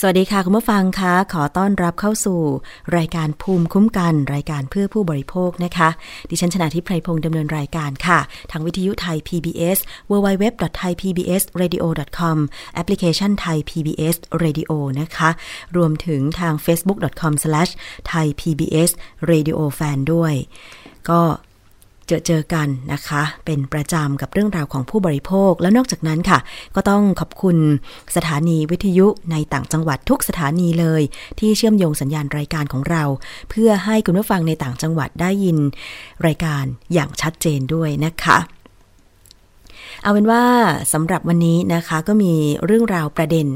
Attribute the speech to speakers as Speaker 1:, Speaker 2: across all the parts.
Speaker 1: สวัสดีค่ะ คุณผู้ฟังคะขอต้อนรับเข้าสู่ รายการภูมิคุ้มกัน รายการเพื่อผู้บริโภคนะคะ ดิฉันชนะทิพไพรพงศ์ดำเนินรายการค่ะ ทางวิทยุไทย PBS www.thaipbsradio.com แอปพลิเคชันไทย PBS Radio นะคะ รวมถึงทาง facebook.com/thaipbsradiofan ด้วย ก็ เจอเจอกันนะคะ เป็นประจำกับเรื่องราวของผู้บริโภค แล้วนอกจากนั้นค่ะ ก็ต้องขอบคุณสถานีวิทยุในต่างจังหวัดทุกสถานีเลย ที่เชื่อมโยงสัญญาณรายการของเรา เพื่อให้คุณผู้ฟังในต่างจังหวัดได้ยินรายการอย่างชัดเจนด้วยนะคะเอาเป็นว่าสำหรับวันนี้นะคะก็มีเรื่องราวประเด็น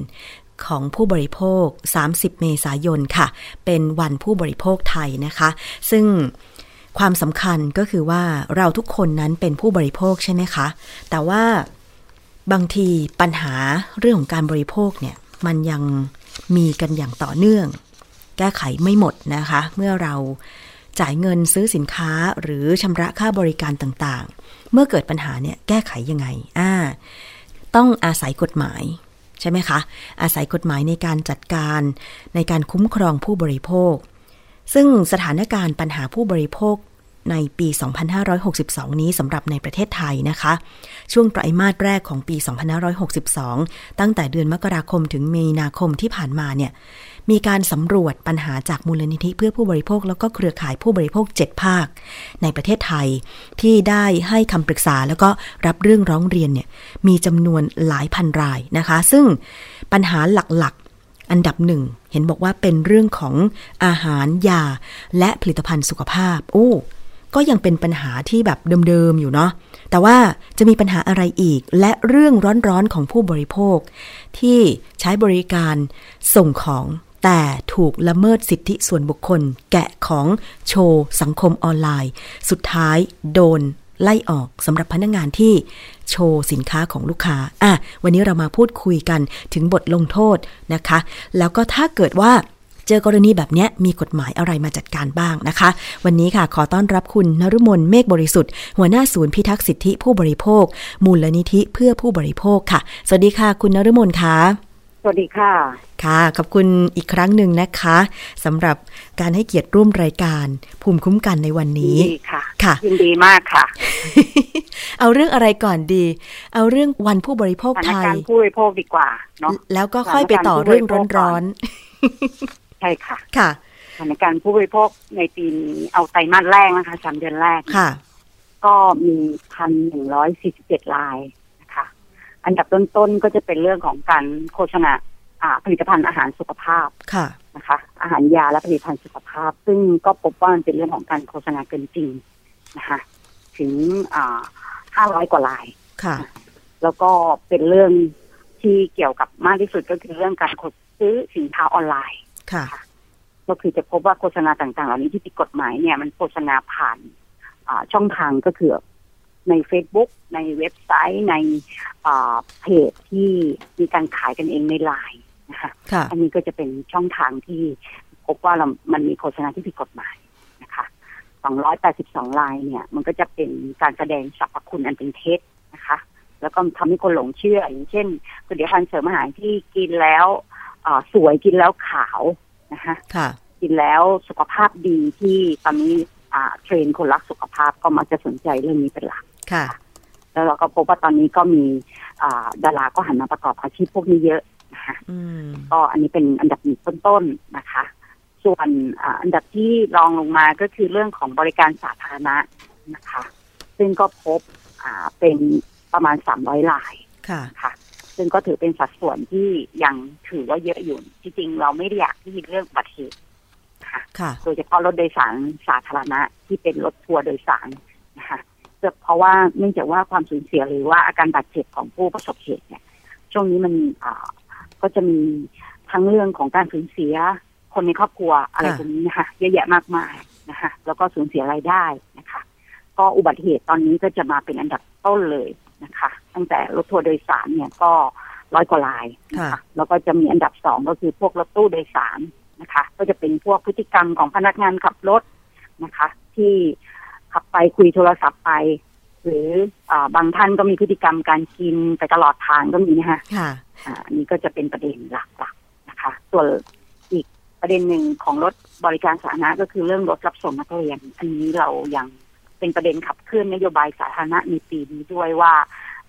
Speaker 1: ของผู้บริโภค 30 เมษายนค่ะ เป็นวันผู้บริโภคไทยนะคะ ซึ่ง ความสำคัญก็คือว่าเราทุกคนนั้นเป็นผู้บริโภคใช่ไหมคะ แต่ว่าบางทีปัญหาเรื่องของการบริโภคเนี่ยมันยังมีกันอย่างต่อเนื่อง แก้ไขไม่หมดนะคะ เมื่อเราจ่ายเงินซื้อสินค้าหรือชำระค่าบริการต่างๆ เมื่อเกิดปัญหาเนี่ยแก้ไขยังไงอ่าต้องอาศัยกฎหมายใช่ไหมคะ อาศัยกฎหมายในการจัดการในการคุ้มครองผู้บริโภค ซึ่งสถานการณ์ปัญหาผู้บริโภคในปี 2562 นี้สำหรับในประเทศไทยนะคะ ช่วงไตรมาสแรกของปี 2562 ตั้งแต่เดือนมกราคมถึงมีนาคมที่ผ่านมาเนี่ย มีการสำรวจปัญหาจากมูลนิธิเพื่อผู้บริโภค แล้วก็เครือข่ายผู้บริโภค 7 ภาค ในประเทศไทยที่ได้ให้คำปรึกษาแล้วก็รับเรื่องร้องเรียนเนี่ย มีจำนวนหลายพันรายนะคะ ซึ่งปัญหาหลัก อันดับหนึ่ง เห็นบอกว่าเป็นเรื่องของอาหารยา และผลิตภัณฑ์สุขภาพ โอ้ก็ยังเป็นปัญหาที่แบบเดิมๆอยู่เนาะ แต่ว่าจะมีปัญหาอะไรอีก และเรื่องร้อนๆของผู้บริโภค ที่ใช้บริการส่งของแต่ถูกละเมิดสิทธิส่วนบุคคล แกะของโชว์สังคมออนไลน์ สุดท้ายโดน ไล่ออกสำหรับพนักงงานที่โชว์สินค้าของลูกค้า อะ วันนี้เรามาพูดคุยกันถึงบทลงโทษนะคะ แล้วก็ถ้าเกิดว่าเจอกรณีแบบนี้มีกฎหมายอะไรมาจัดการบ้างนะคะ วันนี้ค่ะขอต้อนรับคุณนรุมนเมฆบริสุทธิ์ หัวหน้าศูนย์พิทักษ์สิทธิผู้บริโภค มูลนิธิเพื่อผู้บริโภคค่ะ สวัสดีค่ะ คุณนรุมนค่ะ
Speaker 2: สวัสดีค่ะ
Speaker 1: ค่ะ ขอบคุณอีกครั้งหนึ่งนะคะสำหรับการให้เกียรติร่วมรายการภูมิคุ้มกันในวันนี้
Speaker 2: ดีค่ะ
Speaker 1: ค่ะ
Speaker 2: ยินดีมากค่ะ
Speaker 1: เอาเรื่องอะไรก่อนดี เอาเรื่องวันผู้บริโภค
Speaker 2: สถาน
Speaker 1: ไทย
Speaker 2: การณ์ผู้บริโภคดีกว่าเนาะ
Speaker 1: แล้วก็ค่อยไปต่อเรื่องร้อน
Speaker 2: ใช่ค่ะ
Speaker 1: ๆค่ะ
Speaker 2: สถานการณ์ผู้บริโภคในปีนี้เอาไตรมาสแรกนะคะสามเดือนแรก
Speaker 1: ค่ะ
Speaker 2: ก็มีพันหนึ่งร้อยสี่สิบเจ็ดรายนะคะ อันดับต้นๆก็จะเป็นเรื่องของการโฆษณาอ่าผลิตภัณฑ์อาหารสุขภาพ
Speaker 1: ค่ะ
Speaker 2: นะคะ อาหารยาและผลิตภัณฑ์สุขภาพ ซึ่งก็พบว่ามันเป็นเรื่องของการโฆษณาเกินจริงนะคะ ถึงอ่าห้าร้อยกว่าราย
Speaker 1: ค่ะ
Speaker 2: แล้วก็เป็นเรื่องที่เกี่ยวกับมากที่สุดก็คือเรื่องการกดซื้อสินค้าออนไลน์
Speaker 1: ค่ะ
Speaker 2: ก็คือจะพบว่าโฆษณาต่างๆ เหล่านี้ที่ผิดกฎหมายเนี่ยมันโฆษณาผ่านอ่าช่องทางก็คือ ใน Facebook ในเว็บไซต์ในอ่าเพจที่มีการขายกันเองในไลน์นะคะ
Speaker 1: ค่ะ
Speaker 2: อันนี้ก็จะเป็นช่องทางที่พบว่าเรามันมีโฆษณาที่ผิดกฎหมายนะคะ282ลายเนี่ย มันก็จะเป็นการแสดงสรรพคุณอันเป็นเท็จนะคะ แล้วก็ทำให้คนหลงเชื่อ อย่างเช่นผลิตภัณฑ์เสริมอาหารที่กินแล้วอ่าสวยกินแล้วขาวนะคะ
Speaker 1: ค่ะ
Speaker 2: กินแล้วสุขภาพดีที่ตอนนี้อ่าเทรนด์คนรักสุขภาพก็มักจะสนใจเรื่องนี้เป็นหลัก
Speaker 1: ค่ะ
Speaker 2: แล้วเราก็พบว่าตอนนี้ก็มีอ่าดาราก็หันมาประกอบอาชีพพวกนี้เยอะนะคะ
Speaker 1: อืม
Speaker 2: ก็อันนี้เป็นอันดับหนึ่งต้นๆนะคะ ส่วนอาอันดับที่รองลงมาก็คือเรื่องของบริการสาธารณะนะคะ ซึ่งก็พบอ่าเป็นประมาณ300ราย
Speaker 1: ค่ะ
Speaker 2: ค่ะ ซึ่งก็ถือเป็นสัดส่วนที่ยังถือว่าเยอะอยู่จริงๆ เราไม่ได้อยากที่เรื่องอุบัติเหตุนะคะ
Speaker 1: ค่ะ
Speaker 2: โดยเฉพาะรถโดยสารสาธารณะที่เป็นรถทัวร์โดยสารนะคะ เพราะว่าเนื่องจากว่าความสูญเสียหรือว่าอาการบาดเจ็บของผู้ประสบเหตุเนี่ย ช่วงนี้มันอ่าก็จะมีทั้งเรื่องของการสูญเสียคนในครอบครัวอะไร
Speaker 1: ค่ะ
Speaker 2: ตรงนี้นะคะเยอะแยะมากมายนะคะแล้วก็สูญเสียรายได้นะคะ ก็อุบัติเหตุตอนนี้ก็จะมาเป็นอันดับต้นเลยนะคะ ตั้งแต่รถทัวร์โดยสารเนี่ยก็ร้อยกว่ารายนะ
Speaker 1: ค่ะ
Speaker 2: คะแล้วก็จะมีอันดับสองก็คือพวกรถตู้โดยสารนะคะ ก็จะเป็นพวกพฤติกรรมของพนักงานขับรถนะคะ ที่ ขับไปคุยโทรศัพท์ไป หรืออาบางท่านก็มีพฤติกรรมการกินไปตลอดทางก็มีนะคะ
Speaker 1: ค่ะ
Speaker 2: อ่าอันนี้ก็จะเป็นประเด็นหลักๆนะคะ ส่วนอีกประเด็นหนึ่งของรถบริการสาธารณะก็คือเรื่องรถรับส่งนักเรียน อันนี้เรายังเป็นประเด็นขับเคลื่อนนโยบายสาธารณะในปีนี้ด้วยว่า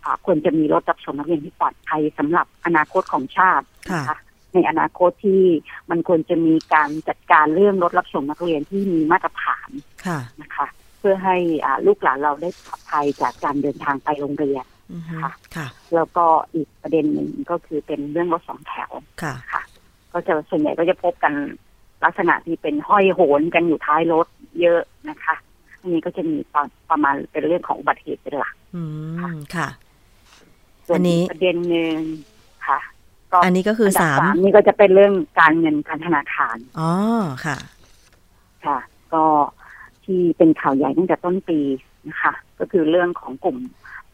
Speaker 2: อ่าควรจะมีรถรับส่งนักเรียนที่ปลอดภัยสำหรับอนาคตของชาตินะคะในอนาคตที่มันควรจะมีการจัดการเรื่องรถรับส่งนักเรียนที่มีมาตรฐาน
Speaker 1: ค่ะ
Speaker 2: นะคะ เพื่อให้อ่าลูกหลานเราได้ปลอดภัยจากการเดินทางไปโรงเรียน
Speaker 1: อือฮึ
Speaker 2: ค่ะ
Speaker 1: ค่ะ
Speaker 2: แล้วก็อีกประเด็นหนึ่งก็คือเป็นเรื่องรถสองแถว
Speaker 1: ค่ะ
Speaker 2: ค่ะ ก็จะส่วนใหญ่ก็จะพบกันลักษณะที่เป็นห้อยโหนกันอยู่ท้ายรถเยอะนะคะอันนี้ก็จะมีประประมาณเป็นเรื่องของอุบัติเหตุเป็นหลัก
Speaker 1: อืมค่ะ
Speaker 2: ส่ว
Speaker 1: อันนี้
Speaker 2: กประเด็นหนึ่งค่ะ
Speaker 1: อันนี้ก็คือ
Speaker 2: ดับ
Speaker 1: สาม
Speaker 2: นี่ก็จะเป็นเรื่องการเงินการธนาคาร
Speaker 1: อ๋อค่ะ
Speaker 2: ค่ะ ก็ ที่เป็นข่าวใหญ่ตั้งแต่ต้นปีนะคะ ก็คือเรื่องของกลุ่ม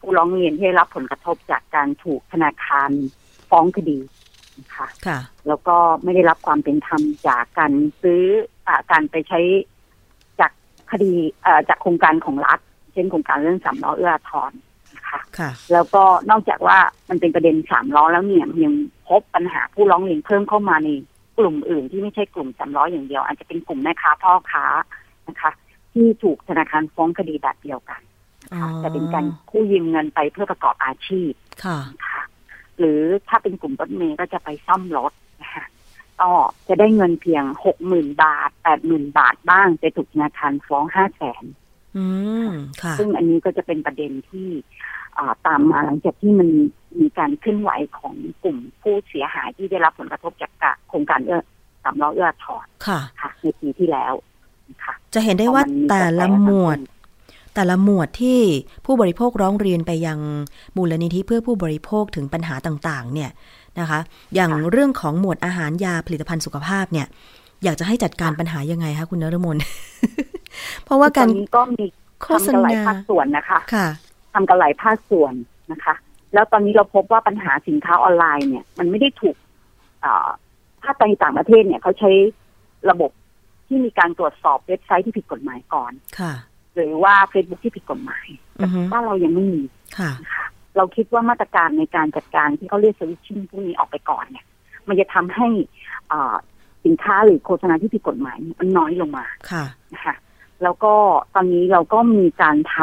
Speaker 2: ผู้ร้องเรียนที่ได้รับผลกระทบจากการถูกธนาคารฟ้องคดีนะคะ
Speaker 1: ค่ะ
Speaker 2: แล้วก็ไม่ได้รับความเป็นธรรมจากการซื้ออาการไปใช้จากคดีเอ่อจากโครงการของรัฐ เช่นโครงการเรื่องสามล้อเอื้ออาทรนะคะ
Speaker 1: ค่ะ
Speaker 2: แล้วก็นอกจากว่ามันเป็นประเด็นสามล้อแล้วเนี่ยมันยังพบปัญหาผู้ร้องเรียนเพิ่มเข้ามาในกลุ่มอื่นที่ไม่ใช่กลุ่มสามล้ออย่างเดียว อาจจะเป็นกลุ่มแม่ค้าพ่อค้านะคะ ที่ถูกธนาคารฟ้องคดีแบบเดียวกัน
Speaker 1: อ๋อ
Speaker 2: นะคะแต่เป็นการกู้ยืมเงินไปเพื่อประกอบอาชีพ
Speaker 1: ค่ะ
Speaker 2: นะคะหรือถ้าเป็นกลุ่มรถเมย์ก็จะไปซ่อมรถนะคะก็จะได้เงินเพียงหกหมื่นบาทแปดหมื่นบาทบ้างจะถูกธนาคารฟ้องห้าแสน
Speaker 1: อืมค่ะ
Speaker 2: ซึ่งอันนี้ก็จะเป็นประเด็นที่อ่าตามมาหลังจากที่มันมีการเคลื่อนไหวของกลุ่มผู้เสียหายที่ได้รับผลกระทบจากกะโครงการเอื้อสามล้อเอื้ออาทอน
Speaker 1: ค่ะ
Speaker 2: ค่ะในปีที่แล้วนะ คะ
Speaker 1: จะเห็นได้ว่า
Speaker 2: พอมันมี
Speaker 1: แต่ละ
Speaker 2: กรแส
Speaker 1: หมวด แต่ละหมวดที่ผู้บริโภคร้องเรียนไปยังมูลนิธิเพื่อผู้บริโภคถึงปัญหาต่าง ๆ เนี่ยนะคะ อย่างเรื่องของหมวดอาหารยาผลิตภัณฑ์สุขภาพเนี่ย อยากจะให้จัดการปัญหายังไงคะคุณนรมนเพราะว่า
Speaker 2: ต
Speaker 1: กา
Speaker 2: อ
Speaker 1: ร
Speaker 2: นนี้ก็มี
Speaker 1: โฆษ
Speaker 2: ทำกันหลาย
Speaker 1: ณา
Speaker 2: ภาคส่วนนะคะ
Speaker 1: ค่ะ
Speaker 2: ทำกันหลายภาคส่วนนะคะ แล้วตอนนี้เราพบว่าปัญหาสินค้าออนไลน์เนี่ย มันไม่ได้ถูกอ่าถ้าในต่างประเทศเนี่ยเขาใช้ระบบ ที่มีการตรวจสอบเว็บไซต์ที่ผิดกฎหมายก่อน
Speaker 1: ค่ะ
Speaker 2: หรือว่า Facebook ที่ผิดกฎหมาย
Speaker 1: อือฮึ
Speaker 2: บ้านเรายังไม่มี
Speaker 1: ค่ะ
Speaker 2: นะคะเราคิดว่ามาตรการในการจัดการที่เขาเรียกสวิตชิ่งพวกนี้ออกไปก่อนเนี่ย มันจะทำให้อ่าสินค้าหรือโฆษณาที่ผิดกฎหมายเนี่ยมันน้อยลงมา
Speaker 1: ค่ะ
Speaker 2: นะคะแล้วก็ตอนนี้เราก็มีการท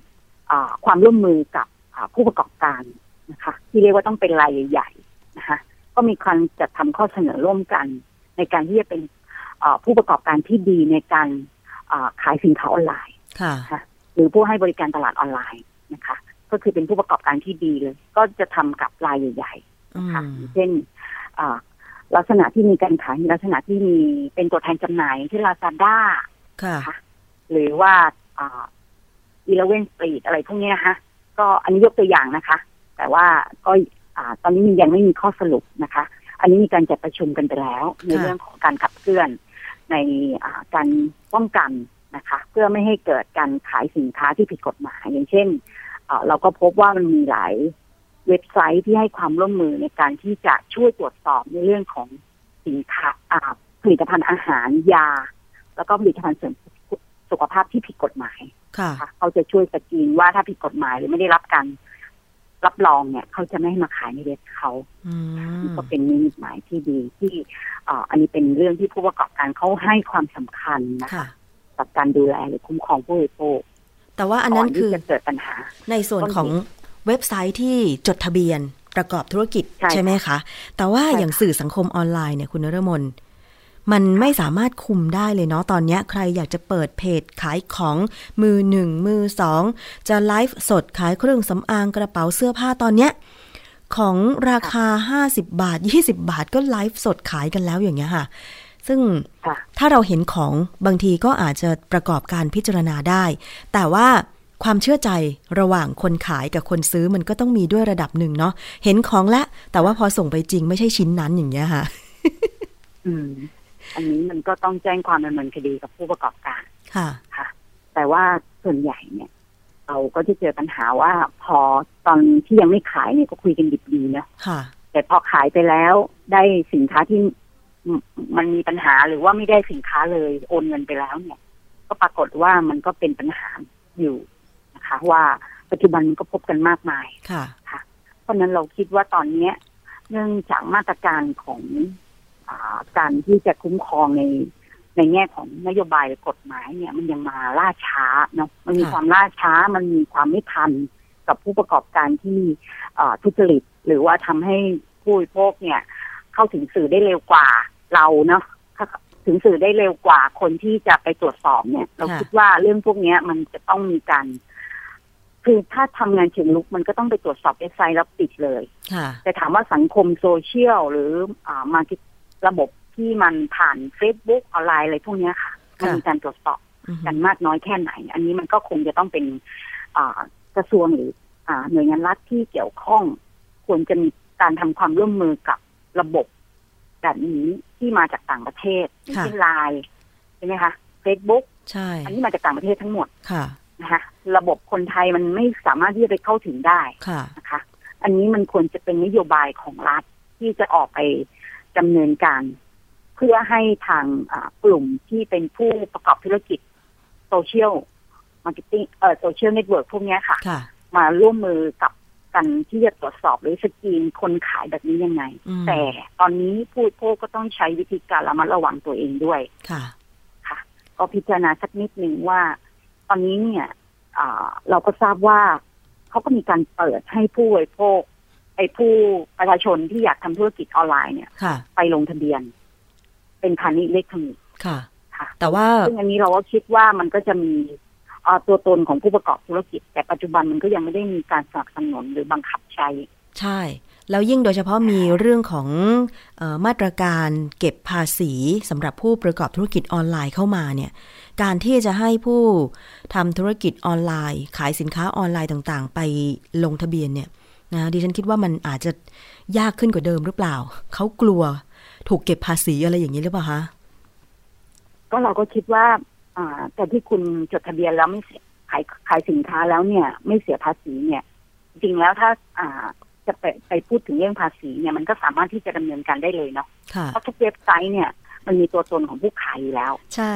Speaker 2: ำอ่าความร่วมมือกับอ่าผู้ประกอบการนะคะ ที่เรียกว่าต้องเป็นรายใหญ่ๆนะคะ ก็มีการจัดทำข้อเสนอร่วมกัน ในการที่จะเป็นอ่า ผู้ประกอบการที่ดีในการอ่าขายสินค้าออนไลน์
Speaker 1: ค่ะ
Speaker 2: หรือผู้ให้บริการตลาดออนไลน์นะคะ ก็คือเป็นผู้ประกอบการที่ดีเลย ก็จะทำกับรายใหญ่
Speaker 1: อื
Speaker 2: ๆค่ะ
Speaker 1: ม
Speaker 2: อย่างเช่นอ่าลักษณะที่มีการขายในลักษณะที่มีเป็นตัวแทนจำหน่ายที่ลาซาด้า
Speaker 1: ค่ะ
Speaker 2: ค่ะ หรือว่าอีเลเวนสตรีทอะไรพวกนี้นะคะ ก็อันนี้ยกตัวอย่างนะคะ แต่ว่าก็อ่าตอนนี้มันยังไม่มีข้อสรุปนะคะ อันนี้มีการจัดประชุมกันไปแล้ว ใน
Speaker 1: ค่ะ
Speaker 2: เรื่องของการขับเคลื่อน ในอ่าการป้องกันนะคะ เพื่อไม่ให้เกิดการขายสินค้าที่ผิดกฎหมาย อย่างเช่นอ่าเราก็พบว่ามันมีหลายเว็บไซต์ที่ให้ความร่วมมือในการที่จะช่วยตรวจสอบในเรื่องของสินค้าอ่าผลิตภัณฑ์อาหารยา แล้วก็ผลิตภัณฑ์เสริมสุขภาพที่ผิดกฎหมาย
Speaker 1: ค่ะ
Speaker 2: ค่ะเขาจะช่วยสกรีนว่าถ้าผิดกฎหมายหรือไม่ได้รับการ รับรองเนี่ย เขาจะไม่ให้มาขายในเว็บเขา
Speaker 1: อืม
Speaker 2: ก็เป็นนิมิตหมายที่ดีที่เอ่ออันนี้เป็นเรื่องที่ผู้ประกอบการเขาให้ความสำคัญนะคะ
Speaker 1: ค่ะ
Speaker 2: กับการดูแลหรือคุ้มครองผู้บริโภค
Speaker 1: แต่ว่าอันนั้น
Speaker 2: ก่
Speaker 1: คือ
Speaker 2: ที่จะเกิดปัญหา
Speaker 1: ในส่วนของเว็บไซต์ที่จดทะเบียนประกอบธุรกิจ
Speaker 2: ใช่
Speaker 1: ใช่ไหมคะ แต่ว่า
Speaker 2: ใช่ค่ะ
Speaker 1: อย่างสื่อสังคมออนไลน์เนี่ยคุณนรมน มันไม่สามารถคุมได้เลยเนาะตอนเนี้ยใครอยากจะเปิดเพจขายของมือหนึ่งมือสองจะไลฟ์สดขายเครื่องสำอางกระเป๋าเสื้อผ้าตอนเนี้ยของราคา 50 บาท 20 บาทก็ไลฟ์สดขายกันแล้วอย่างเงี้ยค่ะ ซึ่ง
Speaker 2: ค่ะ
Speaker 1: ถ้าเราเห็นของบางทีก็อาจจะประกอบการพิจารณาได้ แต่ว่าความเชื่อใจระหว่างคนขายกับคนซื้อมันก็ต้องมีด้วยระดับหนึ่งเนาะเห็นของแล้วแต่ว่าพอส่งไปจริงไม่ใช่ชิ้นนั้นอย่างเงี้ยค่ะ
Speaker 2: อืมอันนี้มันก็ต้องแจ้งความดำเนินคดีกับผู้ประกอบการ
Speaker 1: ค่ะ
Speaker 2: ค่ะ แต่ว่าส่วนใหญ่เนี่ย เราก็จะเจอปัญหาว่า พอตอนที่ยังไม่ขายเนี่ยก็คุยกันดิบดีเนอะ
Speaker 1: ค่ะ
Speaker 2: แต่พอขายไปแล้วได้สินค้าที่มมันมีปัญหาหรือว่าไม่ได้สินค้าเลยโอนเงินไปแล้วเนี่ย ก็ปรากฏว่ามันก็เป็นปัญหาอยู่นะคะ ว่าปัจจุบันมันก็พบกันมากมาย
Speaker 1: ค่ะ
Speaker 2: เพราะฉะนั้นเราคิดว่าตอนเนี้ย เนื่องจากมาตรการของอา การที่จะคุ้มครองในในแง่ของนโยบายหรือกฎหมายเนี่ย มันยังมาล่าช้าเนาะมันมี
Speaker 1: ค่ะ
Speaker 2: ความล่าช้ามันมีความไม่ทันกับผู้ประกอบการที่อ่าทุจริตหรือว่าทำให้ผู้บริโภคเนี่ย เข้าถึงสื่อได้เร็วกว่าเราเนาะถ้าถึงสื่อได้เร็วกว่าคนที่จะไปตรวจสอบเนี่ย เรา
Speaker 1: ค่ะ
Speaker 2: คิดว่าเรื่องพวกเนี้ยมันจะต้องมีการคือถ้าทำงานเชิงลุกมันก็ต้องไปตรวจสอบเว็บไซต์แล้วปิดเลย
Speaker 1: ค่ะ
Speaker 2: แต่ถามว่าสังคมโซเชียลหรืออ่ามา ระบบที่มันผ่าน Facebook ออนไลน์อะไรพวกเนี้ยค่ะมันมีการตรวจสอบ
Speaker 1: อือฮึ
Speaker 2: กันมากน้อยแค่ไหน อันนี้มันก็คงจะต้องเป็นอ่ากระทรวงหรืออ่าหน่วยงานรัฐที่เกี่ยวข้อง ควรจะมีการทำความร่วมมือกับระบบแบบนี้ที่มาจากต่างประเทศอย่างเช่นไลน์ใช่ไหมคะ Facebook
Speaker 1: ใช่
Speaker 2: อันนี้มาจากต่างประเทศทั้งหมด
Speaker 1: ค่ะ
Speaker 2: นะคะระบบคนไทยมันไม่สามารถที่จะไปเข้าถึงได้
Speaker 1: ค่ะ
Speaker 2: นะคะ อันนี้มันควรจะเป็นนโยบายของรัฐที่จะออกไป ดำเนินการ เพื่อให้ทางอ่ากลุ่มที่เป็นผู้ประกอบธุรกิจ social marketing เอ่อ social network พวกเนี้ยค่ะ
Speaker 1: ค่ะ
Speaker 2: มาร่วมมือกับกันที่จะตรวจสอบหรือสกรีนคนขายแบบนี้ยังไง
Speaker 1: อืม
Speaker 2: แต่ตอนนี้ผู้บริโภคก็ต้องใช้วิธีการระมัดระวังตัวเองด้วย
Speaker 1: ค่ะ
Speaker 2: ค่ะ ก็พิจารณาสักนิดหนึ่งว่า ตอนนี้เนี่ยอ่าเราก็ทราบว่าเขาก็มีการเปิดให้ผู้บริโภค ไอ้ผู้ประชาชนที่อยากทำธุรกิจออนไลน์เนี่ย
Speaker 1: ค่ะ
Speaker 2: ไปลงทะเบียน เป็นพาณิชย์อิเล็กทรอนิกส์
Speaker 1: ค่ะ
Speaker 2: ค่ะ
Speaker 1: แต่ว่า
Speaker 2: ซึ่งอันนี้เราก็คิดว่ามันก็จะมีเอ่อตัวตนของผู้ประกอบธุรกิจ แต่ปัจจุบันมันก็ยังไม่ได้มีการสนับสนุนหรือบังคับใช้
Speaker 1: ใช่ แล้วยิ่งโดยเฉพาะมีเรื่องของเออมาตรการเก็บภาษีสำหรับผู้ประกอบธุรกิจออนไลน์เข้ามาเนี่ย การที่จะให้ผู้ทำธุรกิจออนไลน์ ขายสินค้าออนไลน์ต่างๆ ไปลงทะเบียนเนี่ย นะดิฉันคิดว่ามันอาจจะยากขึ้นกว่าเดิมหรือเปล่า เขากลัวถูกเก็บภาษีอะไรอย่างนี้หรือเปล่าคะ
Speaker 2: ก็เราก็คิดว่าอ่าแต่ที่คุณจดทะเบียนแล้วไม่เสียขายขายสินค้าแล้วเนี่ย ไม่เสียภาษีเนี่ย จริงๆแล้วถ้าอ่าจะไปไปพูดถึงเรื่องภาษีเนี่ยมันก็สามารถที่จะดำเนินการได้เลยเนาะ
Speaker 1: ค่ะ
Speaker 2: เพราะทุกเว็บไซต์เนี่ย มันมีตัวตนของผู้ขายอยู่แล้ว
Speaker 1: ใช่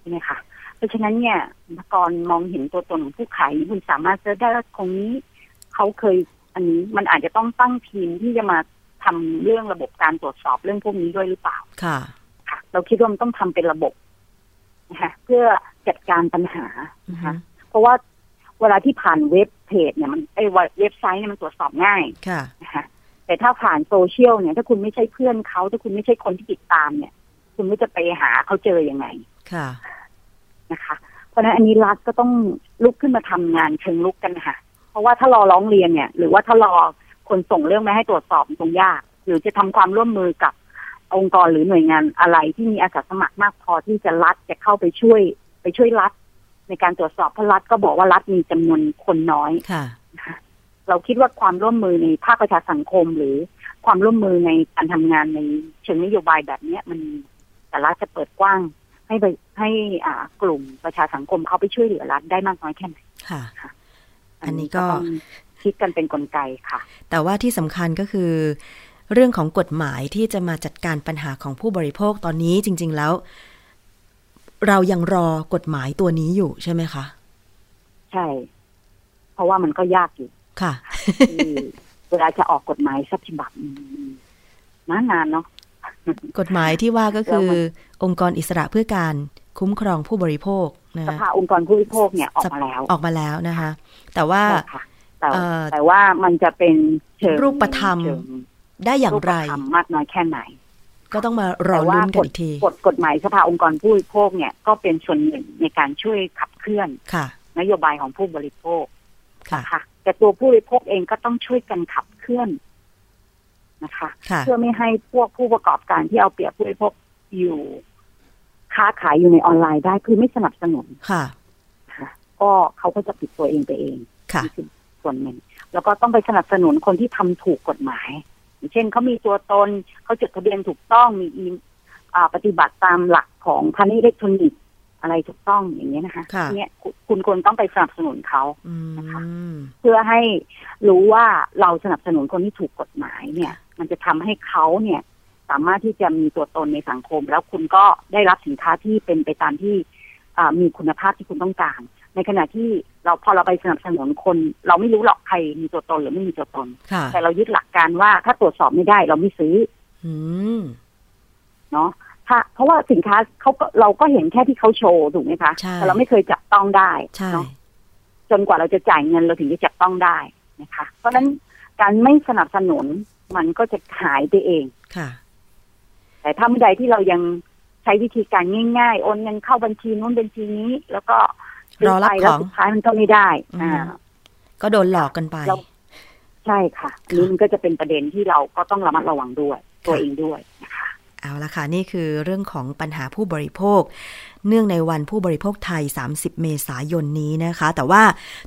Speaker 2: ใช่ไหมคะเพราะฉะนั้นเนี่ยก่อนมองเห็นตัวตนของผู้ขายคุณสามารถเจอได้ว่าตรงนี้เขาเคย อันนี้มันอาจจะต้องตั้งทีมที่จะมาทำเรื่องระบบการตรวจสอบเรื่องพวกนี้ด้วยหรือเปล่า
Speaker 1: ค่ะ
Speaker 2: ค่ะ เราคิดว่ามันต้องทำเป็นระบบนะคะเพื่อจัดการปัญหา
Speaker 1: อือ
Speaker 2: นะ
Speaker 1: ฮึ
Speaker 2: คะเพราะว่าเวลาที่ผ่านเว็บเพจเนี่ยมันไอ้เว็บไซต์เนี่ยมันตรวจสอบง่าย
Speaker 1: ค่ะ
Speaker 2: นะคะแต่ถ้าผ่านโซเชียลเนี่ย ถ้าคุณไม่ใช่เพื่อนเขาถ้าคุณไม่ใช่คนที่ติดตามเนี่ย คุณก็จะไปหาเขาเจอยังไง
Speaker 1: ค่ะ
Speaker 2: นะคะ เพราะฉะนั้นอันนี้รัฐก็ต้องลุกขึ้นมาทำงานเชิงลุกกันค่ะเพ ราะว่าถ้ารอร้องเรียนเนี่ย หรือว่าถ้ารอคนส่งเรื่องมาให้ตรวจสอบมันคงยาก หรือจะทำความร่วมมือกับองค์กรหรือหน่วยงานอะไรที่มีอาสาสมัครมากพอที่จะรัฐจะเข้าไปช่วย ไปช่วยรัฐ ในการตรวจสอบเพราะรัฐก็บอกว่ารัฐมีจำนวนคนน้อย
Speaker 1: ค่ะ
Speaker 2: นะคะเราคิดว่าความร่วมมือในภาคประชาสังคมหรือความร่วมมือในการทำงานในเชิงนโยบายแบบเนี้ย มันแต่รัฐจะเปิดกว้าง ให้ไปให้อ่ากลุ่มประชาสังคมเขาไปช่วยเหลือรัฐได้มากน้อยแค่ไหน
Speaker 1: ค่ะ อันนี้ก็
Speaker 2: ต้องคิดกันเป็นกลไกค่ะ
Speaker 1: แต่ว่าที่สำคัญก็คือ เรื่องของกฎหมายที่จะมาจัดการปัญหาของผู้บริโภคตอนนี้จริง ๆแล้ว เรายังรอกฎหมายตัวนี้อยู่ใช่ไหมคะ
Speaker 2: ใช่ เพราะว่ามันก็ยากอยู่
Speaker 1: ค่ะ
Speaker 2: ที่เวลาจะออกกฎหมายสักฉบับอืมนานๆเนาะ
Speaker 1: กฎหมายที่ว่าก็คือ
Speaker 2: แล้วมั
Speaker 1: องค์กรอิสระเพื่อการคุ้มครองผู้บริโภคนะ
Speaker 2: ส
Speaker 1: คะ
Speaker 2: ภาองค์กรผู้บริโภคเนี่ยออกมาแล้ว
Speaker 1: ออกมาแล้วนะคะ แต่ว่า
Speaker 2: ใช่ค่ะแต่
Speaker 1: เอ่อ
Speaker 2: แต่ว่ามันจะเป็นเชิง
Speaker 1: รูปธรรม
Speaker 2: เชิง
Speaker 1: ได้อย่างไร
Speaker 2: ปธรรมมากน้อยแค่ไหน
Speaker 1: ก็ต้องมารอ
Speaker 2: แต่ว่า
Speaker 1: ลุ้นกันอีกที
Speaker 2: กฎกฎหมายสภาองค์กรผู้บริโภคเนี่ยก็เป็นส่วนหนึ่งในการช่วยขับเคลื่อน
Speaker 1: ค่ะ
Speaker 2: นโยบายของผู้บริโภค
Speaker 1: ค่ะ
Speaker 2: ค่ะแต่ตัวผู้บริโภคเองก็ต้องช่วยกันขับเคลื่อนนะคะ
Speaker 1: ค่ะ
Speaker 2: เพื่อไม่ให้พวกผู้ประกอบการที่เอาเปรียบผู้บริโภคอยู่ ค้าขายอยู่ในออนไลน์ได้คือไม่สนับสนุน
Speaker 1: ค่ะ
Speaker 2: ค่ะ ก็เขาก็จะปิดตัวเองไปเอง
Speaker 1: ค่ะ
Speaker 2: นี่คือส่วนหนึ่งแล้วก็ต้องไปสนับสนุนคนที่ทำถูกกฎหมายอย่างเช่นเขามีตัวตนเขาจดทะเบียนถูกต้องมีอีอ่าปฏิบัติตามหลักของพาณิชย์อิเล็กทรอนิกส์อะไรถูกต้องอย่างเงี้ยนะคะ
Speaker 1: ค่ะ
Speaker 2: เนี่ยคุณคุณควรต้องไปสนับสนุนเขา
Speaker 1: อื
Speaker 2: นะคะ
Speaker 1: ม
Speaker 2: เพื่อให้รู้ว่าเราสนับสนุนคนที่ถูกกฎหมายเนี่ย มันจะทำให้เขาเนี่ย สามารถที่จะมีตัวตนในสังคม แล้วคุณก็ได้รับสินค้าที่เป็นไปตามที่อ่ามีคุณภาพที่คุณต้องการ ในขณะที่เราพอเราไปสนับสนุนคน เราไม่รู้หรอกใครมีตัวตนหรือไม่มีตัวตน
Speaker 1: ค่ะ
Speaker 2: แต่เรายึดหลักการว่าถ้าตรวจสอบไม่ได้ เราไม่ซื้อ
Speaker 1: อืม
Speaker 2: เนาะถ้าเพราะว่าสินค้าเขาก็เราก็เห็นแค่ที่เขาโชว์ถูกไหมคะ
Speaker 1: ใช่
Speaker 2: แต่เราไม่เคยจับต้องได้
Speaker 1: ใช่
Speaker 2: เนาะจนกว่าเราจะจ่ายเงินเราถึงจะจับต้องได้นะคะ เพราะฉะนั้นการไม่สนับสนุนมันก็จะหายไปเอง
Speaker 1: ค่ะ
Speaker 2: แต่ถ้าเมื่อใดที่เรายังใช้วิธีการง่ายๆ โอนเงินเข้าบัญชีนู้นบัญชีนี้ แล้วก็ซื้
Speaker 1: รอรับ
Speaker 2: ไปแล้ว
Speaker 1: ของ
Speaker 2: สุดท้ายมันก็ไม่ได้
Speaker 1: อืม
Speaker 2: อ่า
Speaker 1: ก็โดนหลอกกันไป
Speaker 2: เราใช่ค่ะนี่มันก็จะเป็นประเด็นที่เราก็ต้องระมัดระวังด้วย ตัวเองด้วยนะคะ
Speaker 1: เอาละค่ะ นี่คือเรื่องของปัญหาผู้บริโภค เนื่องในวันผู้บริโภคไทย 30 เมษายนนี้นะคะ แต่ว่า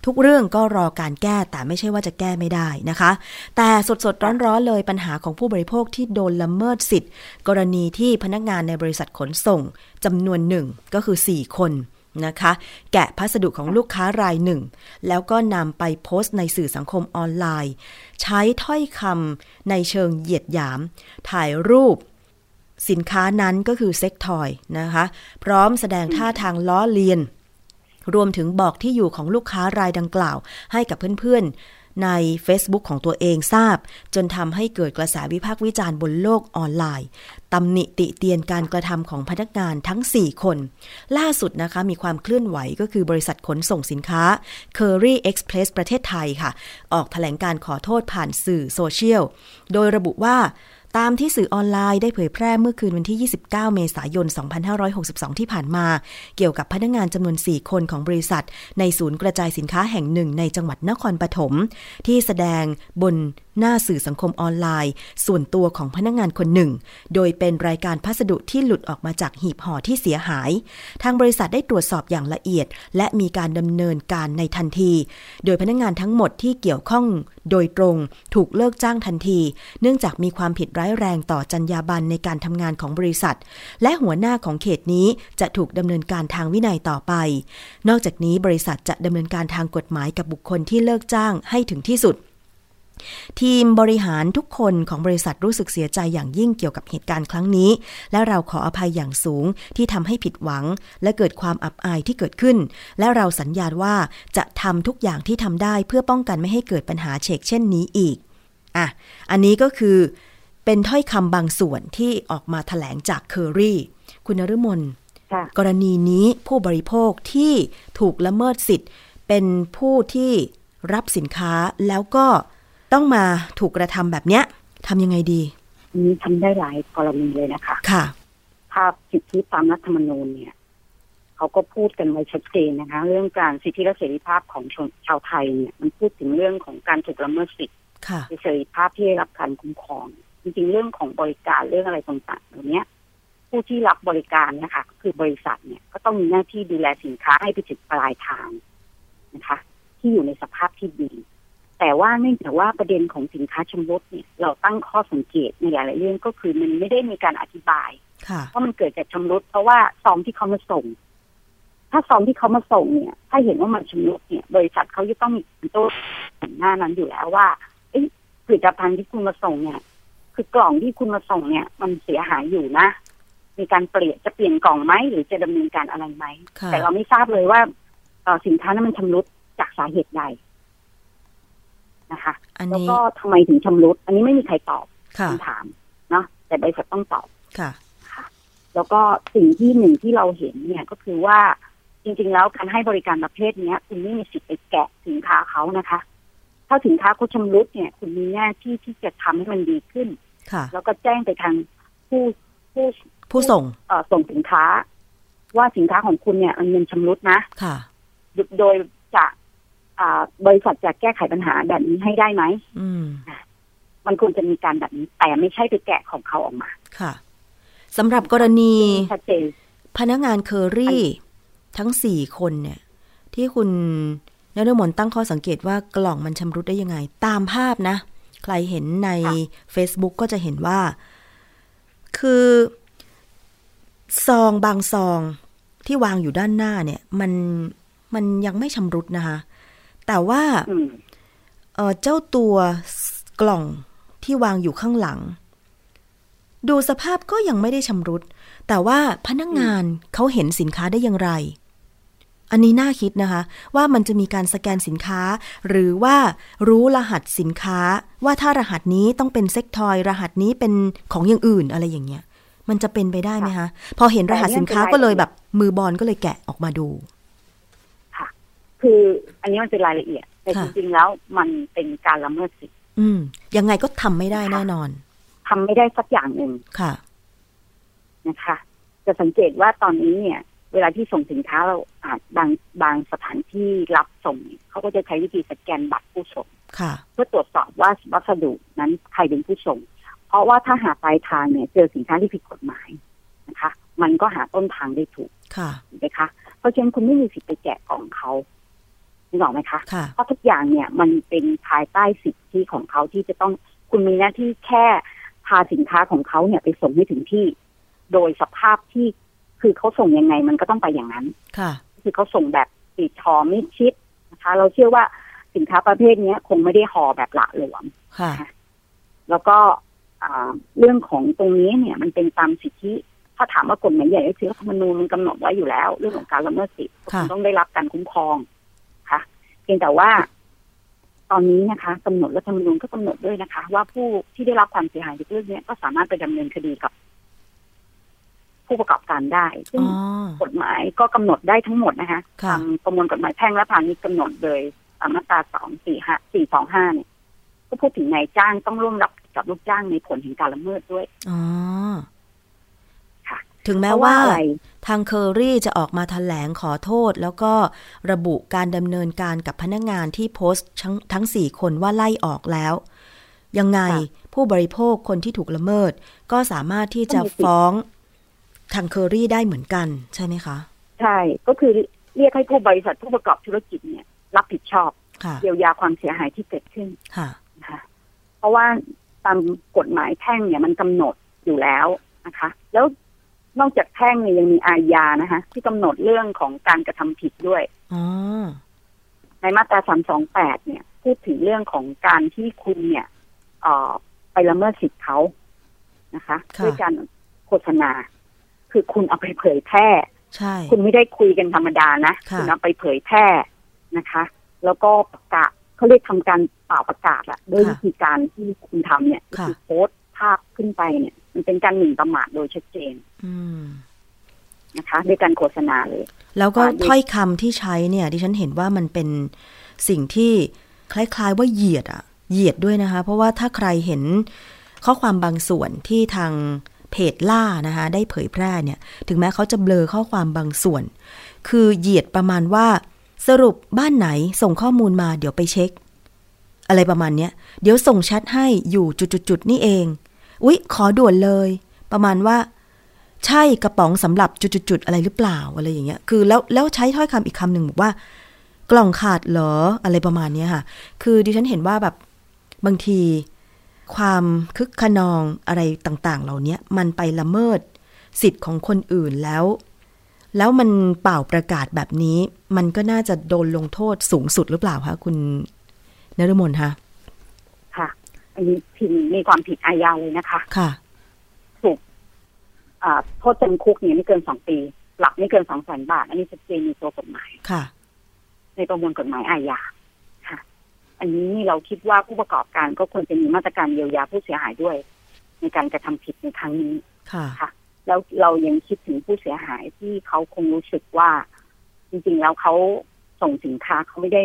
Speaker 1: ทุกเรื่องก็รอการแก้แต่ไม่ใช่ว่าจะแก้ไม่ได้นะคะ แต่สดๆ ร้อนๆ เลยปัญหาของผู้บริโภคที่โดนละเมิดสิทธิ์ กรณีที่พนักงานในบริษัทขนส่งจำนวนหนึ่งก็คือ 4 คนนะคะ แกะพัสดุของลูกค้ารายหนึ่ง แล้วก็นำไปโพสต์ในสื่อสังคมออนไลน์ ใช้ถ้อยคำในเชิงเหยียดหยาม ถ่ายรูป สินค้านั้นก็คือเซ็กทอยนะคะ พร้อมแสดงท่าทางล้อเลียน รวมถึงบอกที่อยู่ของลูกค้ารายดังกล่าว ให้กับเพื่อนๆ ใน Facebook ของตัวเองทราบ จนทำให้เกิดกระแสวิพากษ์วิจารณ์บนโลกออนไลน์ตำหนิติเตียนการกระทำของพนักงานทั้ง 4 คน ล่าสุดนะคะ มีความเคลื่อนไหวก็คือบริษัทขนส่งสินค้า Curry Express ประเทศไทยค่ะ ออกแถลงการขอโทษผ่านสื่อโซเชียล โดยระบุว่า ตามที่สื่อออนไลน์ได้เผยแพร่เมื่อคืนวันที่ 29 เมษายน 2562 ที่ผ่านมา เกี่ยวกับพนักงานจำนวน 4 คนของบริษัท ในศูนย์กระจายสินค้าแห่งหนึ่งในจังหวัดนครปฐมที่แสดงบนหน้าสื่อสังคมออนไลน์ ส่วนตัวของพนักงานคนหนึ่ง โดยเป็นรายการพัสดุที่หลุดออกมาจากหีบห่อที่เสียหาย ทางบริษัทได้ตรวจสอบอย่างละเอียด และมีการดำเนินการในทันที โดยพนักงานทั้งหมดที่เกี่ยวข้อง โดยตรงถูกเลิกจ้างทันที เนื่องจากมีความผิดร้ายแรงต่อจรรยาบรรณในการทำงานของบริษัท และหัวหน้าของเขตนี้จะถูกดำเนินการทางวินัยต่อไป นอกจากนี้บริษัทจะดำเนินการทางกฎหมายกับบุคคลที่เลิกจ้างให้ถึงที่สุด ทีมบริหารทุกคนของบริษัทรู้สึกเสียใจอย่างยิ่งเกี่ยวกับเหตุการณ์ครั้งนี้ และเราขออภัยอย่างสูงที่ทำให้ผิดหวัง และเกิดความอับอายที่เกิดขึ้น และเราสัญญาว่าจะทำทุกอย่างที่ทำได้เพื่อป้องกันไม่ให้เกิดปัญหาเชกเช่นนี้อีกอะอันนี้ก็คือเป็นถ้อยคำบางส่วนที่ออกมาถแถลงจากเคอรี่ คุณนฤมล
Speaker 2: ค่ะ
Speaker 1: กรณีนี้ผู้บริโภคที่ถูกละเมิดสิทธิ์ เป็นผู้ที่รับสินค้าแล้วก็ ต้องมาถูกกระทำแบบเนี้ยทำยังไงดี
Speaker 2: อันนี้ทำได้หลายกรณีเลยนะคะ
Speaker 1: ค่ะ
Speaker 2: ภาพสิทธิตามรัฐธรรมนูญเนี่ยเขาก็พูดกันไว้ชัดเจนนะคะ เรื่องการสิทธิและเสรีภาพของชนชาวไทยเนี่ย มันพูดถึงเรื่องของการถูกละเมิดสิทธิ
Speaker 1: ค่ะ
Speaker 2: เสรีภาพที่ได้รับการคุ้มครอง จริงๆ เรื่องของบริการเรื่องอะไรต่างๆเหล่านี้ผู้ที่รับบริการเนะคะคือบริษัทเนี่ย ก็ต้องมีหน้าที่ดูแลสินค้าให้ไปถึงปลายทางนะคะ ที่อยู่ในสภาพที่ดี แต่ว่าเนื่องจากว่าประเด็นของสินค้าชำรุดเนี่ยเราตั้งข้อสังเกตในหลาย ๆ เรื่องก็คือมันไม่ได้มีการอธิบาย
Speaker 1: ค่ะ
Speaker 2: ว่ามันเกิดจากชำรุดเพราะว่าซองที่เขามาส่ง ถ้าซองที่เขามาส่งเนี่ย ถ้าเห็นว่ามันชำรุดเนี่ย บริษัทเขาจะต้องมีตัวหน้านั้นอยู่แล้วว่าเอ้ยผลิตภัณฑ์ที่คุณมาส่งเนี่ย คือกล่องที่คุณมาส่งเนี่ย มันเสียหายอยู่นะ มีการเปลี่ยนจะเปลี่ยนกล่องไหมหรือจะดำเนินการอะไรไหม
Speaker 1: ค่ะ
Speaker 2: แต่เราไม่ทราบเลยว่าเอ่อสินค้านั้นมันชำรุดจากสาเหตุใด นะคะ
Speaker 1: อัน
Speaker 2: แล้ว
Speaker 1: นี้
Speaker 2: ก็ทำไมถึงชำรุด อันนี้ไม่มีใครตอบ
Speaker 1: ค่ะ
Speaker 2: คำถามเนาะแต่บริษัทต้องตอบ
Speaker 1: ค่ะ
Speaker 2: แล้วก็สิ่งที่หนึ่งที่เราเห็นเนี่ยก็คือว่าจริง ๆ แล้วการให้บริการประเภทเนี้ย คุณไม่มีสิทธิ์ไปแกะสินค้าเขานะคะ ถ้าสินค้าเขาชำรุดเนี่ย คุณมีหน้าที่ที่จะทำให้มันดีขึ้น
Speaker 1: ค่ะ
Speaker 2: แล้วก็แจ้งไปทางผู้ผู้
Speaker 1: ผู้ส่ง
Speaker 2: เอ่อส่งสินค้า ว่าสินค้าของคุณเนี่ยมันเป็นชำรุดนะ
Speaker 1: ค่ะ
Speaker 2: โดยจะอ่า บริษัทจะแก้ไขปัญหาแบบนี้ให้ได้ไหม
Speaker 1: อืม
Speaker 2: มันควรจะมีการแบบนี้ แต่ไม่ใช่ไปแกะของเขาออกมา
Speaker 1: ค่ะสำหรับกรณี
Speaker 2: ชัดเจน
Speaker 1: พนักงานเคอรี่ทั้งสี่คนเนี่ย ที่คุณนฤมลตั้งข้อสังเกตว่ากล่องมันชำรุดได้ยังไง ตามภาพนะ ใครเห็นใน
Speaker 2: ค่ะ
Speaker 1: Facebook ก็จะเห็นว่า คือ ซองบางซองที่วางอยู่ด้านหน้าเนี่ย มันมันยังไม่ชำรุดนะคะ แต่ว่า
Speaker 2: อืม
Speaker 1: เอ่อเจ้าตัวกล่องที่วางอยู่ข้างหลัง ดูสภาพก็ยังไม่ได้ชำรุด แต่ว่าพนักงานเขาเห็นสินค้าได้อย่างไร อันนี้น่าคิดนะคะ ว่ามันจะมีการสแกนสินค้า หรือว่ารู้รหัสสินค้า ว่าถ้ารหัสนี้ต้องเป็นเซ็กทอย รหัสนี้เป็นของอย่างอื่นอะไรอย่างเงี้ย มันจะเป็นไปได้ไหมคะพอเห็นรหัสสินค้าก็เลยแบบมือบอลก็เลยแกะออกมาดู
Speaker 2: คืออันนี้มันเป็นรายละเอียด แต่
Speaker 1: ค่ะ
Speaker 2: จริงๆแล้วมันเป็นการละเมิดสิทธิ
Speaker 1: อืม ยังไงก็ทำไม่ได้แน่นอน
Speaker 2: ทำไม่ได้สักอย่างหนึ่ง
Speaker 1: ค่ะ
Speaker 2: นะคะ จะสังเกตว่าตอนนี้เนี่ย เวลาที่ส่งสินค้าเราอาจบางบางสถานที่รับส่งเนี่ยเขาก็จะใช้วิธีสแกนบัตรผู้ส่ง
Speaker 1: ค่ะ
Speaker 2: เพื่อตรวจสอบว่าวัสดุนั้นใครเป็นผู้ส่ง เพราะว่าถ้าหาปลายทางเนี่ย เจอสินค้าที่ผิดกฎหมายนะคะ มันก็หาต้นทางได้ถูก
Speaker 1: ค่ะ
Speaker 2: ถูกไหมคะเพราะฉะนั้นคุณไม่มีสิทธิ์ไปแกะกล่องเขา นึกออกไหมคะ
Speaker 1: ค่ะ
Speaker 2: เพราะทุกอย่างเนี่ยมันเป็นภายใต้สิทธิของเขาที่จะต้องคุณมีหน้าที่แค่พาสินค้าของเขาเนี่ยไปส่งให้ถึงที่ โดยสภาพที่คือเขาส่งยังไงมันก็ต้องไปอย่างนั้น
Speaker 1: ค่ะ
Speaker 2: คือเขาส่งแบบปิดห่อมิดชิดนะคะ เราเชื่อว่าสินค้าประเภทเนี้ยคงไม่ได้ห่อแบบหละหลวม
Speaker 1: ค่ะ
Speaker 2: แล้วก็อ่าเรื่องของตรงนี้เนี่ย มันเป็นตามสิทธิถ้าถามว่ากฎหมายใหญ่ก็คือรัฐธรรมนูญมันกำหนดไว้อยู่แล้ว เรื่องของการละเมิดสิทธิ์
Speaker 1: ค่ะ
Speaker 2: ณต้องได้รับการคุ้มครองค่ะเพียงแต่ว่า ตอนนี้นะคะกำหนดรัฐธรรมนูญก็กำหนดด้วยนะคะ ว่าผู้ที่ได้รับความเสียหายจากเรื่องเนี้ยก็สามารถไปดำเนินคดีกับ ผู้ประกอบการได้ ซึ่ง
Speaker 1: อ๋อ
Speaker 2: กฎหมายก็กำหนดได้ทั้งหมดนะคะ
Speaker 1: ค่ะ
Speaker 2: ตามประมวลกฎหมายแพ่งและพาณิชย์กำหนดโดยตามมาตราสองสี่ห้าสี่สองห้าเนี่ยก็พูดถึงนายจ้างต้องร่วมรับผิดกับลูกจ้างในผลแห่งการละเมิดด้วย
Speaker 1: อ๋อ
Speaker 2: ค่ะ
Speaker 1: ถึงแม้
Speaker 2: เพราะ
Speaker 1: ว่า
Speaker 2: ว่าอะไร
Speaker 1: ทางเคอรี่จะออกมาแถลงขอโทษ แล้วก็ระบุการดำเนินการกับพนักงานที่โพสต์ทั้งทั้งสี่คนว่าไล่ออกแล้ว ยังไงผู้บริโภคคนที่ถูกละเมิด ก็สามารถที่จะฟ้องทางเคอรี่ได้เหมือนกัน ใช่ไหมคะ
Speaker 2: ใช่ก็คือเรียกให้ผู้บริษัทผู้ประกอบธุรกิจเนี่ย รับผิดชอบ
Speaker 1: ค่ะ
Speaker 2: เยียวยาความเสียหายที่เกิดขึ้น
Speaker 1: ค่ะ
Speaker 2: นะคะเพราะว่าตามกฎหมายแพ่งเนี่ยมันกำหนดอยู่แล้วนะคะ แล้ว นอกจากแพ่งเนี่ยยังมีอาญานะคะ ที่กำหนดเรื่องของการกระทำผิดด้วย
Speaker 1: อ๋อ
Speaker 2: ในมาตราสามสองแปดเนี่ย พูดถึงเรื่องของการที่คุณเนี่ยเอ่อไปละเมิดสิทธิ์เขานะคะ
Speaker 1: ค่ะ
Speaker 2: ด้วยการโฆษณา คือคุณเอาไปเผยแพร่
Speaker 1: ใช่
Speaker 2: คุณไม่ได้คุยกันธรรมดานะ
Speaker 1: ค่ะ
Speaker 2: ณเอาไปเผยแพร่นะคะ แล้วก็ประกาศเขาเรียกทำการเป่าประกาศอะด้วยวิธีการที่คุณทำเนี่ย
Speaker 1: ค่ะ
Speaker 2: คือโพสต์ภาพขึ้นไปเนี่ย มันเป็นการหมิ่นประมาทโดยชัดเจน
Speaker 1: อืม
Speaker 2: นะคะด้วยการโฆษณาเลย
Speaker 1: แล้วก็
Speaker 2: อ่าดิ
Speaker 1: ถ้อยคำที่ใช้เนี่ย ดิฉันเห็นว่ามันเป็นสิ่งที่คล้ายๆว่าเหยียดอะเหยียดด้วยนะคะ เพราะว่าถ้าใครเห็นข้อความบางส่วนที่ทางเพจล่านะคะ ได้เผยแพร่เนี่ย ถึงแม้เขาจะเบลอข้อความบางส่วน คือเหยียดประมาณว่าสรุปบ้านไหนส่งข้อมูลมาเดี๋ยวไปเช็ค อะไรประมาณเนี้ย เดี๋ยวส่งแชทให้อยู่จุดๆๆนี่เอง อุ๊ย ขอด่วนเลย ประมาณว่า ใช่กระป๋องสำหรับจุดๆอะไรหรือเปล่าอะไรอย่างเงี้ย คือแล้วแล้วใช้ถ้อยคำอีกคำหนึ่งบอกว่า กล่องขาดเหรออะไรประมาณเนี้ยค่ะ คือดิฉันเห็นว่าแบบบางทีความคึกขนองอะไรต่างๆ เหล่านี้มันไปละเมิดสิทธิ์ของคนอื่นแล้ว แล้วมันเป่าประกาศแบบนี้ มันก็น่าจะโดนลงโทษสูงสุดหรือเปล่าคะคุณนฤมล
Speaker 2: คะ อันนี้ผิดมีความผิดอาญาเลยนะคะ
Speaker 1: ค่ะ
Speaker 2: ถูกอ่าโทษจำคุกเนี่ยไม่เกินสองปีปรับไม่เกินสองแสนบาท อันนี้ชัดเจนในตัวกฎหมาย
Speaker 1: ค่ะ
Speaker 2: ในประมวลกฎหมายอาญาค่ะ อันนี้นี่เราคิดว่าผู้ประกอบการก็ควรจะมีมาตรการเยียวยาผู้เสียหายด้วย ในการกระทำผิดในครั้งนี้
Speaker 1: ค่ะ
Speaker 2: ค่ะแล้วเรายังคิดถึงผู้เสียหายที่เขาคงรู้สึกว่า จริงๆแล้วเขาส่งสินค้าเขาไม่ได้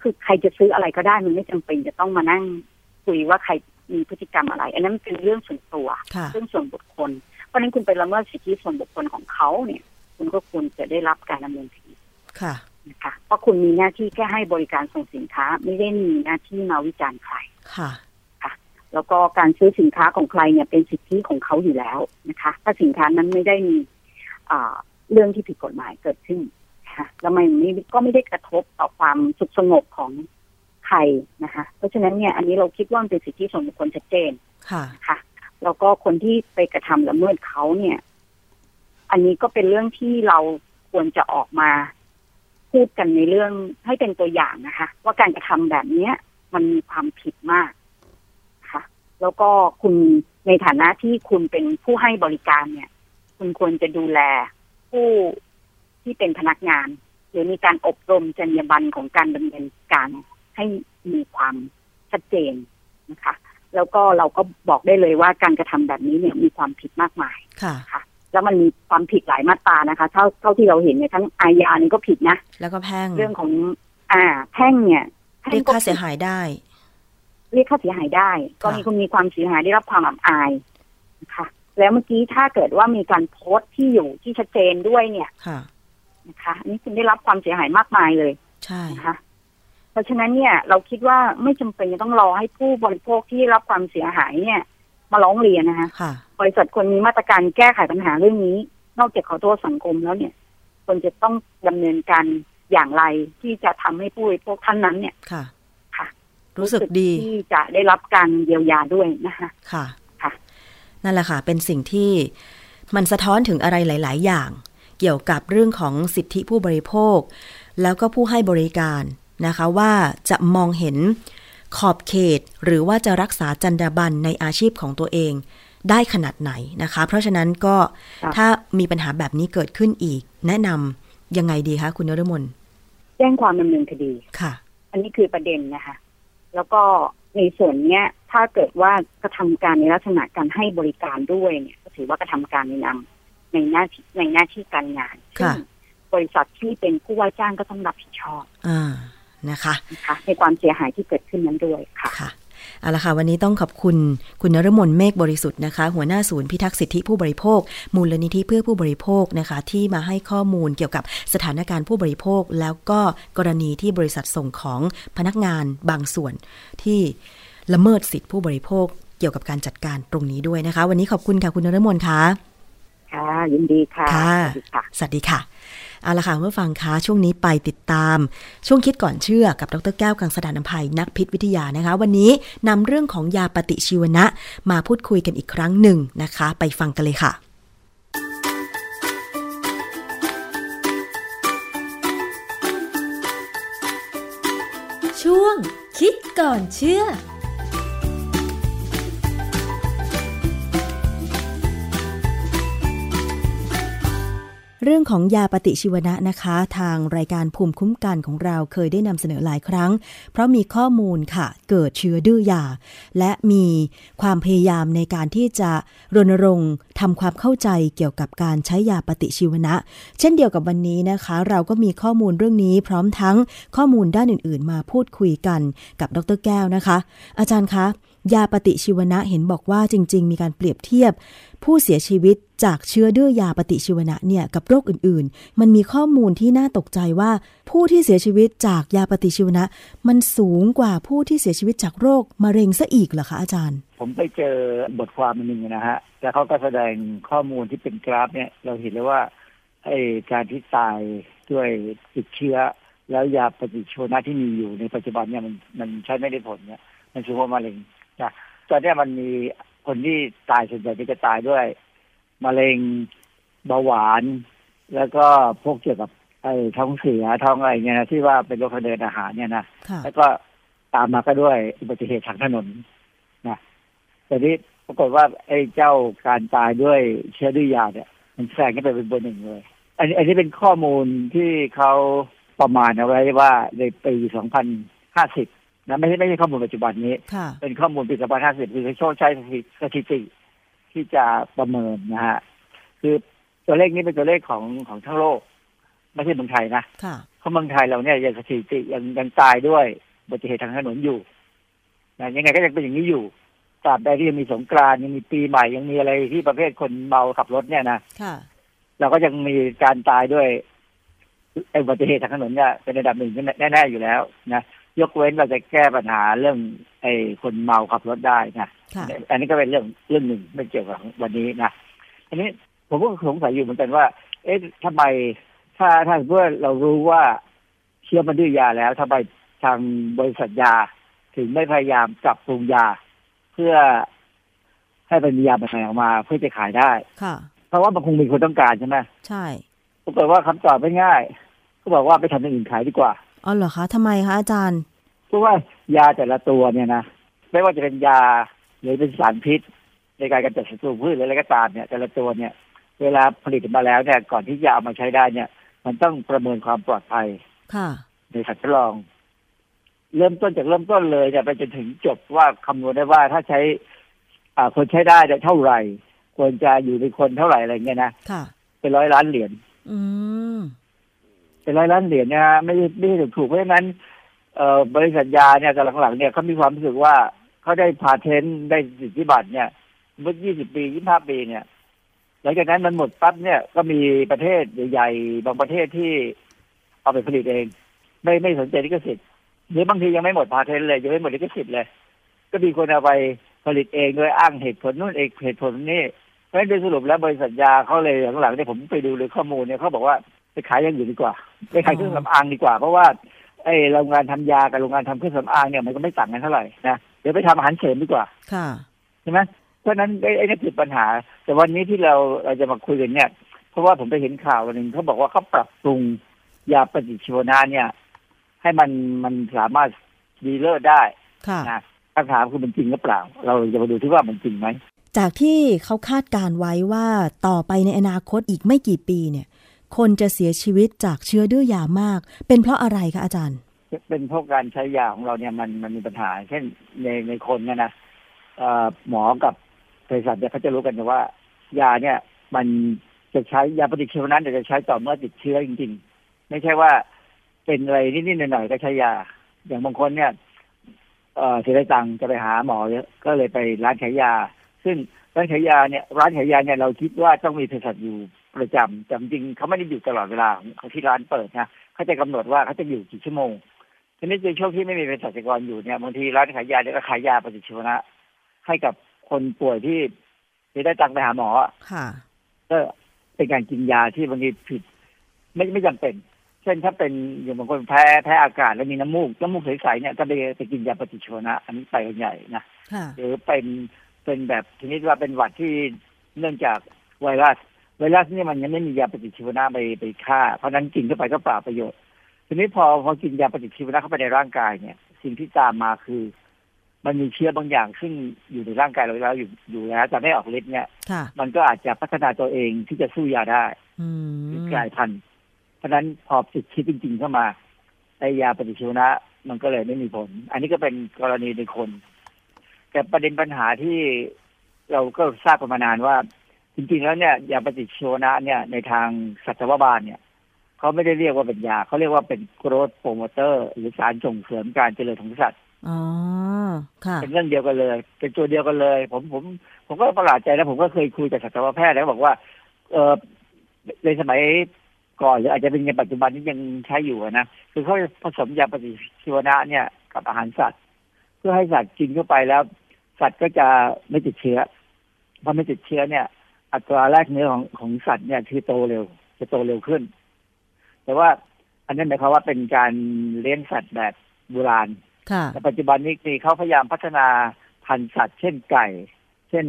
Speaker 2: คือใครจะซื้ออะไรก็ได้มันไม่จำเป็นจะต้องมานั่ง คุยว่าใครมีพฤติกรรมอะไร อันนั้นเป็นเรื่องส่วนตัว
Speaker 1: ค่ะ
Speaker 2: เรื่องส่วนบุคคล เพราะฉะนั้นคุณไปละเมิดสิทธิส่วนบุคคลของเขาเนี่ย คุณก็ควรจะได้รับการดำเนินคดี
Speaker 1: ค่ะ
Speaker 2: นะคะเพราะคุณมีหน้าที่แค่ให้บริการส่งสินค้า ไม่ได้มีหน้าที่มาวิจารณ์ใคร
Speaker 1: ค่ะ
Speaker 2: แล้วก็การซื้อสินค้าของใครเนี่ยเป็นสิทธิของเขาอยู่แล้วนะคะ ถ้าสินค้านั้นไม่ได้มีอ่าเรื่องที่ผิดกฎหมายเกิดขึ้นนะคะแล้วมันไม่ก็ไม่ได้กระทบต่อความสุขสงบของ ใครนะคะ เพราะฉะนั้นเนี่ยอันนี้เราคิดว่ามันเป็นสิทธิส่วนบุคคลชัดเจน
Speaker 1: ค่ะ
Speaker 2: ค่ะ แล้วก็คนที่ไปกระทำละเมิดเขาเนี่ย อันนี้ก็เป็นเรื่องที่เราควรจะออกมาพูดกันในเรื่องให้เป็นตัวอย่างนะคะ ว่าการกระทำแบบเนี้ย มันมีความผิดมากค่ะ แล้วก็คุณในฐานะที่คุณเป็นผู้ให้บริการเนี่ย คุณควรจะดูแลผู้ที่เป็นพนักงาน หรือมีการอบรมจรรยาบรรณของการดำเนินการ ให้มีความชัดเจนนะคะ แล้วก็เราก็บอกได้เลยว่าการกระทำแบบนี้เนี่ยมีความผิดมากมาย
Speaker 1: ค่ะ
Speaker 2: ค่ะแล้วมันมีความผิดหลายมาตรานะคะ เท่าเท่าที่เราเห็นเนี่ยทั้งอาญานี่ก็ผิดนะ
Speaker 1: แล้วก็แพ่ง
Speaker 2: เรื่องของ อ่า แพ่งเนี่ยแพ่ง
Speaker 1: เรียกค่าเสียหายได้
Speaker 2: เรียกค่าเสียหายได้ ก็มีคุณมีความเสียหายได้รับความอับอายนะคะแล้วเมื่อกี้ถ้าเกิดว่ามีการโพสต์ที่อยู่ที่ชัดเจนด้วยเนี่ย
Speaker 1: ค่ะ
Speaker 2: นะคะอันนี้คุณได้รับความเสียหายมากมายเลย
Speaker 1: ใช่
Speaker 2: นะคะ เพราะฉะนั้นเนี่ยเราคิดว่าไม่จำเป็นจะต้องรอให้ผู้บริโภคที่ได้รับความเสียหายเนี่ย มาร้องเรียนนะคะ
Speaker 1: ค่ะ
Speaker 2: บริษัทควรมีมาตรการแก้ไขปัญหาเรื่องนี้ นอกจากขอโทษสังคมแล้วเนี่ยควรจะต้องดำเนินการอย่างไรที่จะทำให้ผู้บริโภคท่านนั้นเนี่ย
Speaker 1: ค่ะ
Speaker 2: ค่ะ
Speaker 1: รู้สึกดี
Speaker 2: ที่จะได้รับการเยียวยาด้วยนะคะ
Speaker 1: ค่ะ
Speaker 2: ค่ะ
Speaker 1: นั่นแหละค่ะ เป็นสิ่งที่มันสะท้อนถึงอะไรหลาย ๆ อย่าง เกี่ยวกับเรื่องของสิทธิผู้บริโภค แล้วก็ผู้ให้บริการ นะคะว่าจะมองเห็นขอบเขตหรือว่าจะรักษาจรรยาบรรณในอาชีพของตัวเองได้ขนาดไหนนะคะ เพราะฉะนั้นก็
Speaker 2: ค่ะ
Speaker 1: ถ้ามีปัญหาแบบนี้เกิดขึ้นอีก แนะนำยังไงดีคะคุณนรมน
Speaker 2: แจ้งความดำเนินคดี
Speaker 1: ค่ะ
Speaker 2: อันนี้คือประเด็นนะคะ แล้วก็ในส่วนเนี้ย ถ้าเกิดว่ากระทำการในลักษณะการให้บริการด้วยเนี่ยก็ถือว่ากระทำการในนามในหน้าที่ในหน้าที่การงาน
Speaker 1: ค่ะ
Speaker 2: ซึ่งบริษัทที่เป็นผู้ว่าจ้างก็ต้องรับผิดชอบ
Speaker 1: อ่า นะคะ
Speaker 2: นะคะในความเสียหายที่เกิดขึ้นนั้นด้วยค่ะ
Speaker 1: ค่ะเอาละค่ะ วันนี้ต้องขอบคุณคุณนรมนเมฆบริสุทธิ์นะคะ หัวหน้าศูนย์พิทักษ์สิทธิผู้บริโภค มูลนิธิเพื่อผู้บริโภคนะคะ ที่มาให้ข้อมูลเกี่ยวกับสถานการณ์ผู้บริโภค แล้วก็กรณีที่บริษัทส่งของพนักงานบางส่วนที่ละเมิดสิทธิผู้บริโภค เกี่ยวกับการจัดการตรงนี้ด้วยนะคะ วันนี้ขอบคุณค่ะคุณนรมนค่ะ
Speaker 2: ค่ะยินดีค่ะ
Speaker 1: ค่ะ
Speaker 2: สวัสดีค่ะ
Speaker 1: สวัสดีค่ะ เอาละค่ะเมื่อฟังคะช่วงนี้ไปติดตาม ช่วงคิดก่อนเชื่อกับดรแก้วกังสดานนภัยนักพิษวิทยานะคะ วันนี้นำเรื่องของยาปฏิชีวนะมาพูดคุยกันอีกครั้งหนึ่งนะคะ ไปฟังกันเลยค่ะ
Speaker 3: ช่วงคิดก่อนเชื่อ
Speaker 1: เรื่องของยาปฏิชีวนะนะคะ ทางรายการภูมิคุ้มกันของเราเคยได้นำเสนอหลายครั้ง เพราะมีข้อมูลค่ะ เกิดเชื้อดื้อยา และมีความพยายามในการที่จะรณรงค์ทำความเข้าใจเกี่ยวกับการใช้ยาปฏิชีวนะ เช่นเดียวกับวันนี้นะคะ เราก็มีข้อมูลเรื่องนี้พร้อมทั้งข้อมูลด้านอื่น ๆ มาพูดคุยกันกับดรแก้วนะคะ อาจารย์คะ ยาปฏิชีวนะเห็นบอกว่าจริง ๆ มีการเปรียบเทียบ ผู้เสียชีวิตจากเชื้อดื้อยาปฏิชีวนะเนี่ยกับโรคอื่นๆ มันมีข้อมูลที่น่าตกใจว่า ผู้ที่เสียชีวิตจากยาปฏิชีวนะ มันสูงกว่าผู้ที่เสียชีวิตจากโรคมะเร็งซะอีกเหรอคะอาจารย์
Speaker 4: ผมไปเจอบทความหนึ่งนะฮะแล้วเขาก็แสดงข้อมูลที่เป็นกราฟเนี่ยเราเห็นเลยว่าไอ้การที่ตายด้วยติดเชื้อ แล้วยาปฏิชีวนะที่มีอยู่ในปัจจุบันเนี่ยมันมันใช้ไม่ได้ผลเนี่ยมันสูงกว่ามะเร็ง นะตอนเนี้ยมันมีคนที่ตายส่วนใหญ่ก็จะตายด้วยมะเร็งเบาหวาน แล้วก็พวกเกี่ยวกับไอ้ท้องเสียท้องอะไรเงี้ยนะที่ว่าเป็นโรคทางเดินอาหารเนี่ยนะ
Speaker 1: ค่ะ
Speaker 4: แล้วก็ตามมาก็ด้วยอุบัติเหตุทางถนนนะแต่นี้ปรากฏว่าไอ้เจ้าการตายด้วยเชื้อดื้อยาเนี่ย มันแซงขึ้นไปเป็นเบอร์หนึ่งเลย อันนี้อันนี้เป็นข้อมูลที่เขาประมาณเอาไว้ว่าในปี 2050 นะไม่ใช่ไม่ใช่ข้อมูลปัจจุบันนี้
Speaker 1: ค่ะ
Speaker 4: เป็นข้อมูลปี2050คือเขาใช้สถิติที่จะประเมินนะฮะคือตัวเลขนี้เป็นตัวเลขของของทั้งโลก ไม่ใช่เมืองไทยนะ
Speaker 1: ค่ะ
Speaker 4: เพราะเมืองไทยเราเนี่ยยังสถิติยังยังตายด้วยอุบัติเหตุทางถนนอยู่นะยังไงก็ยังเป็นอย่างนี้อยู่ตราบใดที่ยังมีสงกรานต์ยังมีปีใหม่ยังมีอะไรที่ประเภทคนเมาขับรถเนี่ยนะ
Speaker 1: ค่ะ
Speaker 4: เราก็ยังมีการตายด้วยไอ้อุบัติเหตุทางถนนเนี่ยเป็นระดับหนึ่งแน่ๆอยู่แล้วนะ ยกเว้นเราจะแก้ปัญหาเรื่อง ไอ้คนเมาขับรถได้นะ
Speaker 1: ค่ะ
Speaker 4: อันนี้ก็เป็นเรื่องเรื่องหนึ่งไม่เกี่ยวกับวันนี้นะอันนี้ผมก็สงสัยอยู่เหมือนกันว่า เอ๊ะทำไมถ้าถ้าเพื่อเรารู้ว่าเชื้อมันดื้อยาแล้วทำไมทางบริษัทยา ถึงไม่พยายามปรับปรุงยา เพื่อให้เป็นยาใหม่ออกมา เพื่อจะขายได้
Speaker 1: ค่ะ
Speaker 4: เพราะว่ามันคงมีคนต้องการใช่ไหม
Speaker 1: ใช่
Speaker 4: ปรากฏว่าคำตอบไม่ง่าย ก็บอกว่าไปทำอย่างอื่นขายดีกว่า
Speaker 1: อ๋อเหรอคะทำไมคะอาจารย์
Speaker 4: เพราะว่ายาแต่ละตัวเนี่ยนะไม่ว่าจะเป็นยาหรือเป็นสารพิษ ในการกำจัดศัตรูพืชหรืออะไรก็ตามเนี่ยแต่ละตัวเนี่ย เวลาผลิตมาแล้วเนี่ย ก่อนที่จะเอามาใช้ได้เนี่ย มันต้องประเมินความปลอดภัย
Speaker 1: ค่ะ
Speaker 4: ในสัตว์ทดลอง เริ่มต้นจากเริ่มต้นเลยเนี่ยไปจนถึงจบว่าคำนวณได้ว่าถ้าใช้ อ่าคนใช้ได้เนี่ยเท่าไหร่ ควรจะอยู่ในคนเท่าไหร่อะไรเงี้ยนะ
Speaker 1: ค่ะ
Speaker 4: เป็นร้อยล้านเหรียญ
Speaker 1: อืม
Speaker 4: เป็นร้อยล้านเหรียญนะฮะไม่ได้ไม่ได้ถูกเพราะฉะนั้นเอ่อบริษัทยาเนี่ยกับหลังๆเนี่ยเขามีความรู้สึกว่าเขาได้พาเทนได้สิทธิบัตรเนี่ยเมื่อยี่สิบปียี่ห้าปีเนี่ยหลังจากนั้นมันหมดปั๊บเนี่ยก็มีประเทศใหญ่ๆบางประเทศที่เอาไปผลิตเอง ไม่ไม่สนใจลิขสิทธิ์หรือบางทียังไม่หมดพาเทนเลยยังไม่หมดลิขสิทธิ์เลย ก็มีคนเอาไปผลิตเองโดยอ้างเหตุผลนู่นเองเหตุผลนี่เพราะฉะนั้นโดยสรุปแล้วบริษัทยาเขาเลยหลังๆเนี่ยผมไปดูเลยข้อมูลเนี่ยเขาบอกว่าไปขายอย่างอื่นดีกว่า ไปขายเครื่องสำอางดีกว่า เพราะว่าไอ้โรงงานทำยากับโรงงานทำเครื่องสำอางเนี่ยมันก็ไม่ต่างกันเท่าไหร่นะเดี๋ยวไปทำอาหารเสริมดีกว่า
Speaker 1: ค่ะ
Speaker 4: ใช่ไหมเพราะฉะนั้นไอ้ไอ้นี่คือปัญหา แต่วันนี้ที่เราเราจะมาคุยกันเนี่ย เพราะว่าผมไปเห็นข่าววันหนึ่งเขาบอกว่าเขาปรับปรุงยาปฏิชีวนะเนี่ย ให้มันมันสามารถดีเลิศได้
Speaker 1: ค่ะ
Speaker 4: นะคำถามคือมันจริงหรือเปล่า เราจะมาดูที่ว่ามันจริงไหม
Speaker 1: จากที่เขาคาดการไว้ว่าต่อไปในอนาคตอีกไม่กี่ปีเนี่ย คนจะเสียชีวิตจากเชื้อดื้อยามาก เป็นเพราะอะไรคะอาจารย์
Speaker 4: เป็นเพราะการใช้ยาของเราเนี่ยมันมันมีปัญหา เช่นในในคนเนี่ยนะหมอกับเภสัชเนี่ยเขาจะรู้กันว่า ยาเนี่ย มันจะใช้ยาปฏิชีวนะเนี่ยจะใช้ต่อเมื่อติดเชื้อจริง ๆ ไม่ใช่ว่าเป็นอะไรนิดๆหน่อยๆก็ใช้ยา อย่างบางคนเนี่ยเสียได้ตังค์จะไปหาหมอเนี่ยก็เลยไปร้านขายยา ซึ่งร้านขายยาเนี่ย ร้านขายยาเนี่ยเราคิดว่าต้องมีเภสัชอยู่ ประจำแต่จริงๆเขาไม่ได้อยู่ตลอดเวลาของที่ร้านเปิดนะเขาจะกำหนดว่าเขาจะอยู่กี่ชั่วโมงทีนี้ในช่วงที่ไม่มีเภสัชกรอยู่เนี่ยบางทีร้านขายยาเนี่ยก็ขายยาปฏิชีวนะให้กับคนป่วยที่จะได้ตังค์ไปหาหมอ
Speaker 1: ค่ะ
Speaker 4: ก็เป็นการกินยาที่บางทีผิด ไม่ไม่จำเป็น เช่นถ้าเป็นอย่างบางคนแพ้แพ้อากาศแล้วมีน้ำมูกน้ำมูกใสๆเนี่ยก็ไปไปกินยาปฏิชีวนะ อันนี้ไปกันใหญ่นะ
Speaker 1: ค่ะ
Speaker 4: หรือเป็นเป็นแบบชนิดว่าเป็นหวัดที่เนื่องจากไวรัส ไวรัสเนี่ยมันยังไม่มียาปฏิชีวนะไปไปฆ่า เพราะฉะนั้นกินเข้าไปก็เปล่าประโยชน์ ทีนี้พอพอกินยาปฏิชีวนะเข้าไปในร่างกายเนี่ย สิ่งที่ตามมาคือ มันมีเชื้อบางอย่างซึ่งอยู่ในร่างกายเราแล้วอยู่อยู่แล้วแต่ไม่ออกฤทธิ์เนี่ย
Speaker 1: ค่ะ
Speaker 4: มันก็อาจจะพัฒนาตัวเองที่จะสู้ยาได้
Speaker 1: อื
Speaker 4: หรือ
Speaker 1: ม
Speaker 4: กลายพันธุ์เพราะฉะนั้นพอติดเชื้อจริง ๆ เข้ามาไอยาปฏิชีวนะมันก็เลยไม่มีผล อันนี้ก็เป็นกรณีในคน แต่ประเด็นปัญหาที่เราก็ทราบกันมานานว่า จริงๆแล้วเนี่ยยาปฏิชีวนะเนี่ยในทางสัตวบาลเนี่ยเขาไม่ได้เรียกว่าเป็นยาเขาเรียกว่าเป็นโกรทโปรโมเตอร์ หรือสารส่งเสริมการเจริญของสัตว์
Speaker 1: อ๋อค่ะ
Speaker 4: เป็นเรื่องเดียวกันเลย เป็นตัวเดียวกันเลย ผมผม ผมก็ประหลาดใจนะผมก็เคยคุยกับสัตวแพทย์แล้วบอกว่า เออในสมัยก่อนหรืออาจจะเป็นในปัจจุบันนี้ยังใช้อยู่อะนะคือเขาผสมยาปฏิชีวนะเนี่ยกับอาหารสัตว์ เพื่อให้สัตว์กินเข้าไปแล้ว สัตว์ก็จะไม่ติดเชื้อพอไม่ติดเชื้อเนี่ย อัตราแรกเนื้อของของสัตว์เนี่ยคือโตเร็ว จะโตเร็วขึ้น แต่ว่าอันนั้นหมายความว่าเป็นการเลี้ยงสัตว์แบบโบราณ
Speaker 1: ค่ะ
Speaker 4: แต่ปัจจุบันนี้คือเขาพยายามพัฒนาพันธุ์สัตว์ เช่นไก่ เช่น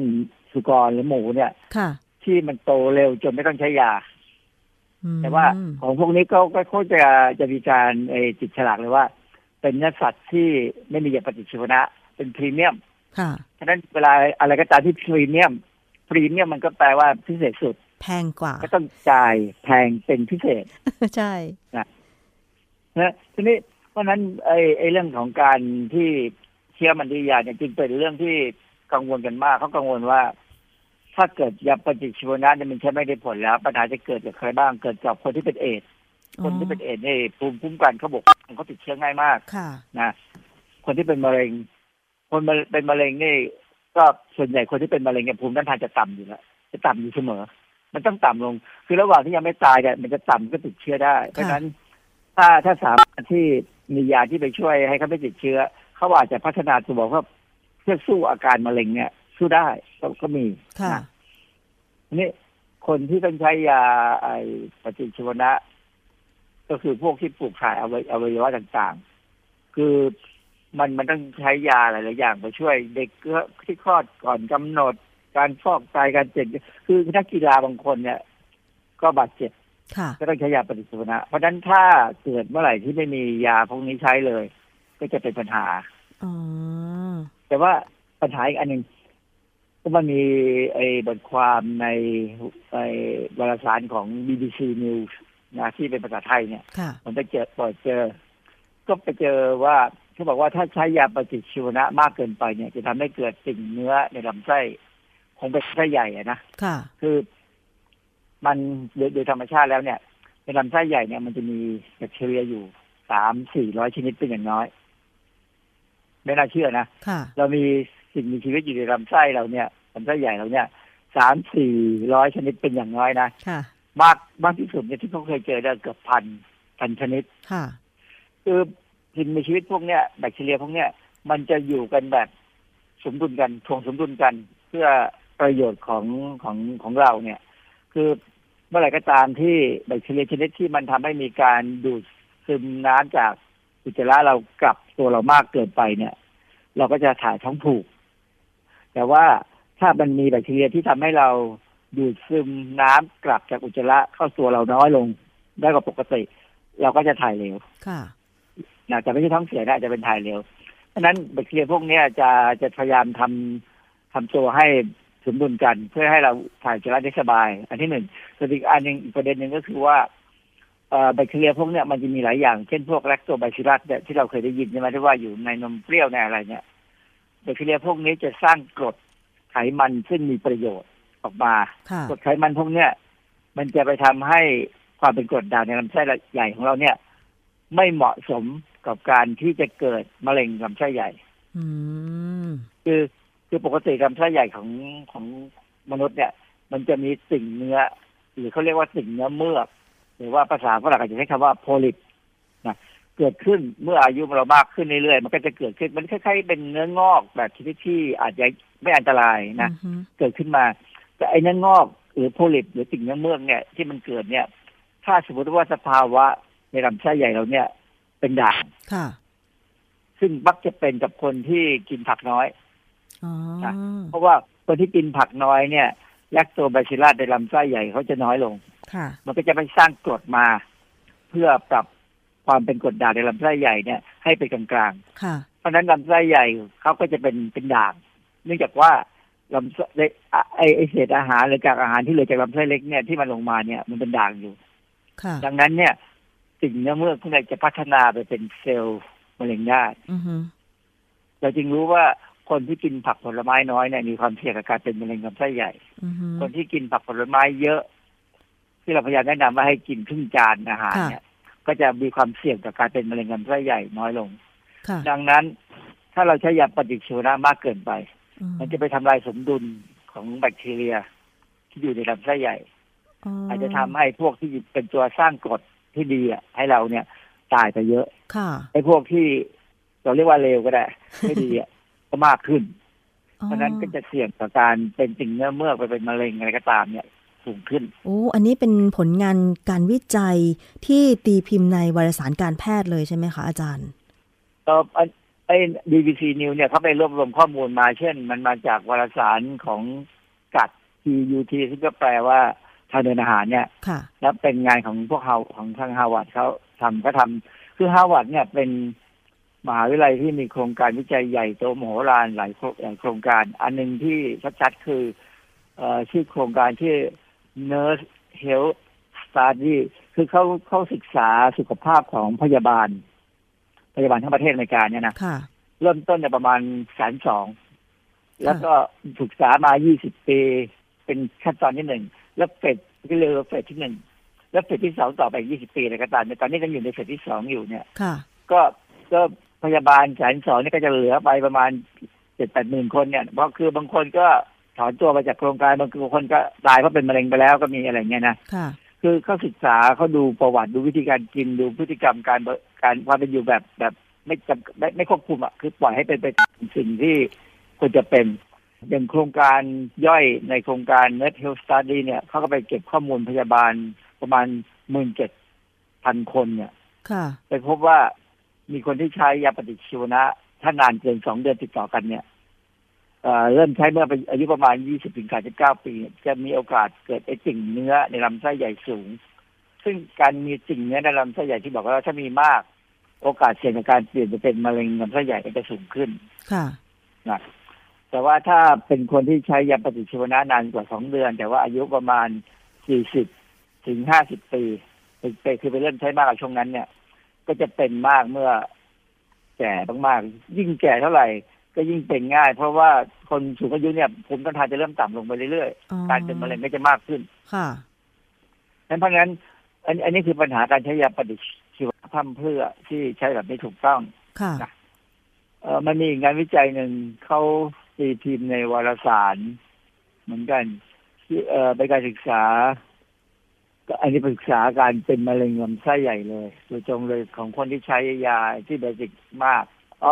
Speaker 4: สุกรหรือหมูเนี่ย
Speaker 1: ค่ะ
Speaker 4: ที่มันโตเร็วจนไม่ต้องใช้ยา
Speaker 1: อืม
Speaker 4: แต่ว่าของพวกนี้ก็ก็เขาจะจะมีการเออติดฉลากเลยว่า เป็นเนื้อสัตว์ที่ไม่มียาปฏิชีวนะ เป็นพรีเมียม
Speaker 1: ค่ะ
Speaker 4: ฉะนั้นเวลาอะไรก็ตามที่พรีเมียม พรีเมียมมันก็แปลว่าพิเศษสุด
Speaker 1: แพงกว่า
Speaker 4: ก็ต้องจ่ายแพงเป็นพิเศษ
Speaker 1: ใช่
Speaker 4: นะทีนี้เพราะฉะนั้นไอ้ไอ้เรื่องของการที่เชื้อมันดียาเนี่ยจึงเป็นเรื่องที่กังวลกันมากเขากังวลว่า ถ้าเกิดยาปฏิชีวนะเนี่ยมันใช้ไม่ได้ผลแล้ว ปัญหาจะเกิดกับใครบ้างเกิดกับคนที่เป็นเอดส์คนที่เป็นเอดส์นี่ภูมิคุ้มกันเขาบอกเขาติดเชื้อง่ายมาก
Speaker 1: ค่ะ
Speaker 4: นะคนที่เป็นมะเร็ง คนเป็นมะเร็งนี่ ก็ส่วนใหญ่คนที่เป็นมะเร็งเนี่ยภูมิต้านทานจะต่ำอยู่แล้วจะต่ำอยู่เสมอ มันต้องต่ำลง คือระหว่างที่ยังไม่ตายเนี่ยมันจะต่ำก็ติดเชื้อได้ เพราะฉะนั้นถ้าถ้าสามารถที่มียาที่ไปช่วยให้เขาไม่ติดเชื้อ เขาอาจจะพัฒนาตัวเขาเพื่อสู้อาการมะเร็งเนี่ย สู้ได้ก็ก็มี
Speaker 1: ค่ะ
Speaker 4: นะทีนี่คนที่ต้องใช้ยาไอ้ปฏิชีวนะ ก็คือพวกที่ปลูกถ่ายอวัยอวัยวะต่างๆ คือ มันมันต้องใช้ยาหลายๆอย่างไปช่วย เด็กที่คลอดก่อนกำหนด การฟอกไตการเจ็บคือนักกีฬาบางคนเนี่ย ก็บาดเจ็บ
Speaker 1: ค่ะ
Speaker 4: ก็ต้องใช้ยาปฏิชีวนะ เพราะฉะนั้นถ้าเกิดเมื่อไหร่ที่ไม่มียาพวกนี้ใช้เลย ก็จะเป็นปัญหา
Speaker 1: อ๋อ
Speaker 4: แต่ว่าปัญหาอีกอันหนึ่งก็มันมีไอ้บทความในไอ้วารสารของ BBC News นะที่เป็นภาษาไทยเนี่ย
Speaker 1: ค่ะ
Speaker 4: ผมไปเจอเปิดเจอ ก็ไปเจอว่า เขาบอกว่าถ้าใช้ยาปฏิชีวนะมากเกินไปเนี่ย จะทำให้เกิดติ่งเนื้อในลำไส้คงเป็นไส้ใหญ่อะนะ
Speaker 1: ค่ะ
Speaker 4: คือมันโดยโดยธรรมชาติแล้วเนี่ยในลำไส้ใหญ่เนี่ยมันจะมีแบคทีเรียอยู่สามสี่ร้อยชนิดเป็นอย่างน้อย ไม่น่าเชื่อนะ
Speaker 1: ค่ะ
Speaker 4: เรามีสิ่งมีชีวิตอยู่ในลำไส้เราเนี่ยลำไส้ใหญ่เราเนี่ยสามสี่ร้อยชนิดเป็นอย่างน้อยนะ
Speaker 1: ค่ะ
Speaker 4: มากมากที่สุดเนี่ยที่เขาเคยเจอได้เกือบพันพันชนิด
Speaker 1: ค่ะ
Speaker 4: คือ สิ่งมีชีวิตพวกเนี้ยแบคทีเรียพวกเนี้ยมันจะอยู่กันแบบสมดุลกันทวงสมดุลกัน เพื่อประโยชน์ของของของเราเนี่ย คือเมื่อไหร่ก็ตามที่แบคทีเรียชนิดที่มันทำให้มีการดูดซึมน้ำจากอุจจาระเรากลับตัวเรามากเกินไปเนี่ย เราก็จะถ่ายท้องผูก แต่ว่าถ้ามันมีแบคทีเรียที่ทำให้เราดูดซึมน้ำกลับจากอุจจาระเข้าตัวเราน้อยลงได้กว่าปกติ เราก็จะถ่ายเร็ว
Speaker 1: ค่ะ
Speaker 4: นะแต่ไม่ใช่ท้องเสียนะอาจจะเป็นถ่ายเร็วเพราะฉะนั้นแบคทีเรียพวกเนี้ยจะจะพยายามทำทำตัวให้สมดุลกันเพื่อให้เราถ่ายอุจจาระได้สบาย อันที่หนึ่งส่วนอีกอันหนึ่งอีกประเด็นหนึ่งก็คือว่าเอ่อแบคทีเรียพวกเนี้ยมันจะมีหลายอย่าง เช่นพวกแลคโตไบซิลัสเนี่ยที่เราเคยได้ยินใช่ไหมที่ว่าอยู่ในนมเปรี้ยวในอะไรเนี่ยแบคทีเรียพวกนี้จะสร้างกรดไขมันซึ่งมีประโยชน์ออกมา
Speaker 1: ค่ะ
Speaker 4: กรดไขมันพวกเนี้ยมันจะไปทำให้ความเป็นกรดด่างในลำไส้ใหญ่ของเราเนี่ย ไม่เหมาะสม กับการที่จะเกิดมะเร็งลำไส้ใหญ่
Speaker 1: อืม
Speaker 4: คือคือปกติลำไส้ใหญ่ของของมนุษย์เนี่ย มันจะมีสิ่งเนื้อ หรือเขาเรียกว่าสิ่งเนื้อเมือกหรือว่าภาษาฝรั่งอาจจะใช้คำว่าโพลิปนะเกิดขึ้นเมื่ออายุเรามากขึ้นเรื่อยๆมันก็จะเกิดขึ้นมันคล้ายๆเป็นเนื้องอกแบบชนิดที่อาจจะไม่อันตรายนะ
Speaker 1: อือฮึ
Speaker 4: เกิดขึ้นมา แต่ไอ้เนื้องอกหรือโพลิปหรือสิ่งเนื้อเมือกเนี่ยที่มันเกิดเนี่ย ถ้าสมมติว่าสภาวะในลำไส้ใหญ่เราเนี่ย เป็นด่าง
Speaker 1: ค่ะ
Speaker 4: ซึ่งมักจะเป็นกับคนที่กินผักน้อย
Speaker 1: อ๋อ
Speaker 4: ค่ะเพราะว่าคนที่กินผักน้อยเนี่ยแลคโตบาซิลลัสในลำไส้ใหญ่เขาจะน้อยลง
Speaker 1: ค่ะ
Speaker 4: มันก็จะไปสร้างกรดมา เพื่อปรับความเป็นกรดด่างในลำไส้ใหญ่เนี่ย ให้เป็นกลางๆ
Speaker 1: ค่ะ
Speaker 4: เพราะฉะนั้นลำไส้ใหญ่เขาก็จะเป็นเป็นด่าง เนื่องจากว่าลำไส้เล็กอะไอไอเศษอาหารหรือจากอาหารที่เหลือจากลำไส้เล็กเนี่ยที่มันลงมาเนี่ยมันเป็นด่างอยู่
Speaker 1: ค่ะ
Speaker 4: ดังนั้นเนี่ย สิ่งเนื้อเมือกข้างในจะพัฒนาไปเป็นเซลล์มะเร็งได้
Speaker 1: อือฮึ
Speaker 4: เราจึงรู้ว่าคนที่กินผักผลไม้น้อยเนี่ยมีความเสี่ยงกับการเป็นมะเร็งลำไส้ใหญ่
Speaker 1: อือฮึ
Speaker 4: คนที่กินผักผลไม้เยอะ ที่เราพยายามแนะนำว่าให้กินครึ่งจานอาหารเนี่ย ก็จะมีความเสี่ยงต่อการเป็นมะเร็งลำไส้ใหญ่น้อยลง
Speaker 1: ค่ะ
Speaker 4: ดังนั้น ถ้าเราใช้ยาปฏิชีวนะมากเกินไป
Speaker 1: อื
Speaker 4: มันจะไปทำลายสมดุลของแบคทีเรีย ที่อยู่ในลำไส้ใหญ่ อาจจะทำให้พวกที่เป็นตัวสร้างกรด ที่ดีอะให้เราเนี่ยตายไปเยอะ
Speaker 1: ค่ะ
Speaker 4: ไอ้พวกที่เราเรียกว่าเลวก็ได้ไม่ดีอะก็มากขึ้น เพราะฉะนั้นก็จะเสี่ยงต่อการเป็นสิ่งเนื้อเมือกไปเป็นมะเร็งอะไรก็ตามเนี่ยสูงขึ้น
Speaker 1: โอ้อันนี้เป็นผลงานการวิจัยที่ตีพิมพ์ในวารสารการแพทย์เลยใช่ไหมคะอาจารย์
Speaker 4: เออไอ้ไอ้ BBC News เนี่ยเขาไปรวบรวมข้อมูลมา เช่น มันมาจากวารสารของกัด TUT ซึ่งก็แปลว่า ทางเดินอาหารเนี่ย
Speaker 1: ค่ะ
Speaker 4: แล้วเป็นงานของพวกเฮาของทางฮาวาดเขาทำก็ทำคือฮาวาดเนี่ยเป็นมหาวิทยาลัยที่มีโครงการวิจัยใหญ่โตมโหฬารหลายโครงหลายโครงการ อันหนึ่งที่ชัดๆคือเอ่อชื่อโครงการที่ Nurse Health Study คือเขาเขาศึกษาสุขภาพของพยาบาล พยาบาลทั้งประเทศอเมริกาเนี่ยนะ
Speaker 1: ค่ะ
Speaker 4: เริ่มต้นเนี่ยประมาณแสนสองแล้วก็ศึกษามา 20 ปี เป็นขั้นตอนที่หนึ่ง แล้วเฟสก็เรียกว่าเฟสที่หนึ่งแล้วเฟสที่สองต่อไป20ปีอะไรก็ตามเนี่ยตอนนี้ก็อยู่ในเฟสที่สองอยู่เนี่ย
Speaker 1: ค่ะ
Speaker 4: ก็ก็พยาบาลแสนสองนี่ก็จะเหลือไปประมาณเจ็ดแปดหมื่นคนเนี่ยเพราะคือบางคนก็ถอนตัวไปจากโครงการบางคนก็ตายเพราะเป็นมะเร็งไปแล้วก็มีอะไรเงี้ยนะ
Speaker 1: ค่ะ
Speaker 4: คือเขาศึกษาเขาดูประวัติดูวิธีการกินดูพฤติกรรมการบการความเป็นอยู่แบบแบบไม่จำไม่ไม่ควบคุมอะคือปล่อยให้เป็นไปตามสิ่งที่ควรจะเป็น อย่างโครงการย่อยในโครงการ Net Health Study เนี่ยเขาก็ไปเก็บข้อมูลพยาบาลประมาณหมื่นเจ็ดพันคนเนี่ย
Speaker 1: ค่ะ
Speaker 4: ไปพบว่ามีคนที่ใช้ยาปฏิชีวนะ ถ้านานเกินสองเดือนติดต่อกันเนี่ยเอ่อเริ่มใช้เมื่อเป็นอายุประมาณ 20ถึง39 ปี จะมีโอกาสเกิดไอ้ติ่งเนื้อในลำไส้ใหญ่สูง ซึ่งการมีติ่งเนื้อในลำไส้ใหญ่ที่บอกว่าถ้ามีมาก โอกาสเสี่ยงในการเปลี่ยนไปเป็นมะเร็งลำไส้ใหญ่ก็จะสูงขึ้น
Speaker 1: ค่ะ
Speaker 4: นะ แต่ว่าถ้าเป็นคนที่ใช้ยาปฏิชีวนะนานกว่าสองเดือน แต่ว่าอายุประมาณ40ถึง50ปีไปคือไปเริ่มใช้มากกว่าช่วงนั้นเนี่ย ก็จะเป็นมากเมื่อแก่มากๆยิ่งแก่เท่าไหร่ก็ยิ่งเป็นง่าย เพราะว่าคนสูงอายุเนี่ยภูมิต้านทานจะเริ่มต่ำลงไปเรื่อย
Speaker 1: อ๋อ
Speaker 4: ๆการเป็นมะเร็งก็จะมากขึ้น
Speaker 1: ค่ะ
Speaker 4: นั้นเพราะงั้น อันอันนี้คือปัญหาการใช้ยาปฏิชีวนะพร่ำเพรื่อที่ใช้แบบไม่ถูกต้อง
Speaker 1: ค่ะ
Speaker 4: นะเออมันมีอีกงานวิจัยหนึ่งเขา ตีพิมพ์ในวารสาร เหมือนกันที่เออเป็นการศึกษาก็อันนี้ป็นศึกษาการเป็นมะเร็งลำไส้ใหญ่เลยโดยตรงเลยของคนที่ใช้ยาที่เบสิกมากอ๋อ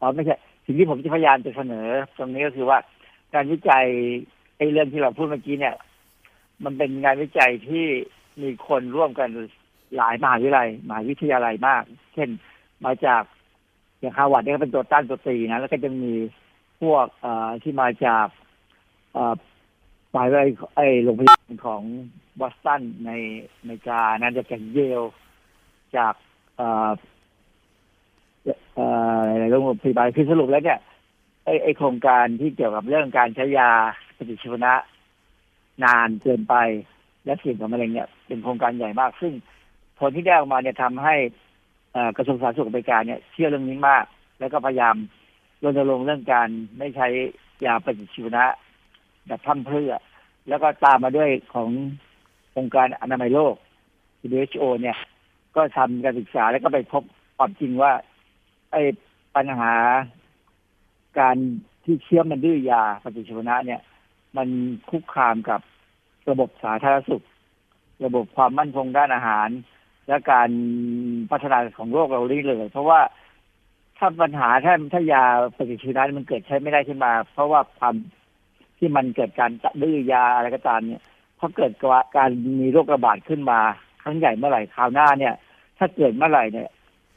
Speaker 4: อ๋อไม่ใช่สิ่งที่ผมจะพยายามจะเสนอ ตรงนี้ก็คือว่า การวิจัยไอ้เรื่องที่เราพูดเมื่อกี้เนี่ย มันเป็นงานวิจัยที่มีคนร่วมกันหลายมหาวิทยาลัยมหาวิทยาลัยมาก เช่นมาจากอย่างฮาวาดเนี่ยก็เป็นตัวต้านตัวตีนะแล้วก็จะมี พวกอที่มาจากเอ่อมหาวิทยาลัยไอ้โรงพยาบาลของบอสตันในอเมริกานะจะจากเยลจากอ่อเอ่อหลายๆโรงพยาบาลคือสรุปแล้วเนี่ยไอ้ไอ้โครงการที่เกี่ยวกับเรื่องการใช้ยาปฏิชีวนะ นานเกินไป และเสี่ยงกับมะเร็งเนี่ย เป็นโครงการใหญ่มาก ซึ่งผลที่ได้ออกมาเนี่ยทำให้กระทรวงสาธารณสุขอเมริกาเนี่ยเชื่อเรื่องนี้มาก แล้วก็พยายาม รณรงค์เรื่องการไม่ใช้ยาปฏิชีวนะแบบพร่ำเพื่อ แล้วก็ตามมาด้วยขององค์การอนามัยโลก WHO เนี่ย ก็ทำการศึกษาแล้วก็ไปพบความจริงว่า ไอ้ปัญหาการที่เชื้อมันดื้อยาปฏิชีวนะเนี่ย มันคุกคามกับระบบสาธารณสุข ระบบความมั่นคงด้านอาหาร และการพัฒนาของโลกเราได้เลยเพราะว่า ถ้าปัญหาถ้าถ้ายาปฏิชีวนะมันเกิดใช้ไม่ได้ขึ้นมา เพราะว่าความที่มันเกิดการดื้อยาอะไรก็ตามเนี่ยพอเกิดการมีโรคระบาดขึ้นมา ครั้งใหญ่เมื่อไหร่คราวหน้าเนี่ย ถ้าเกิดเมื่อไหร่เนี่ย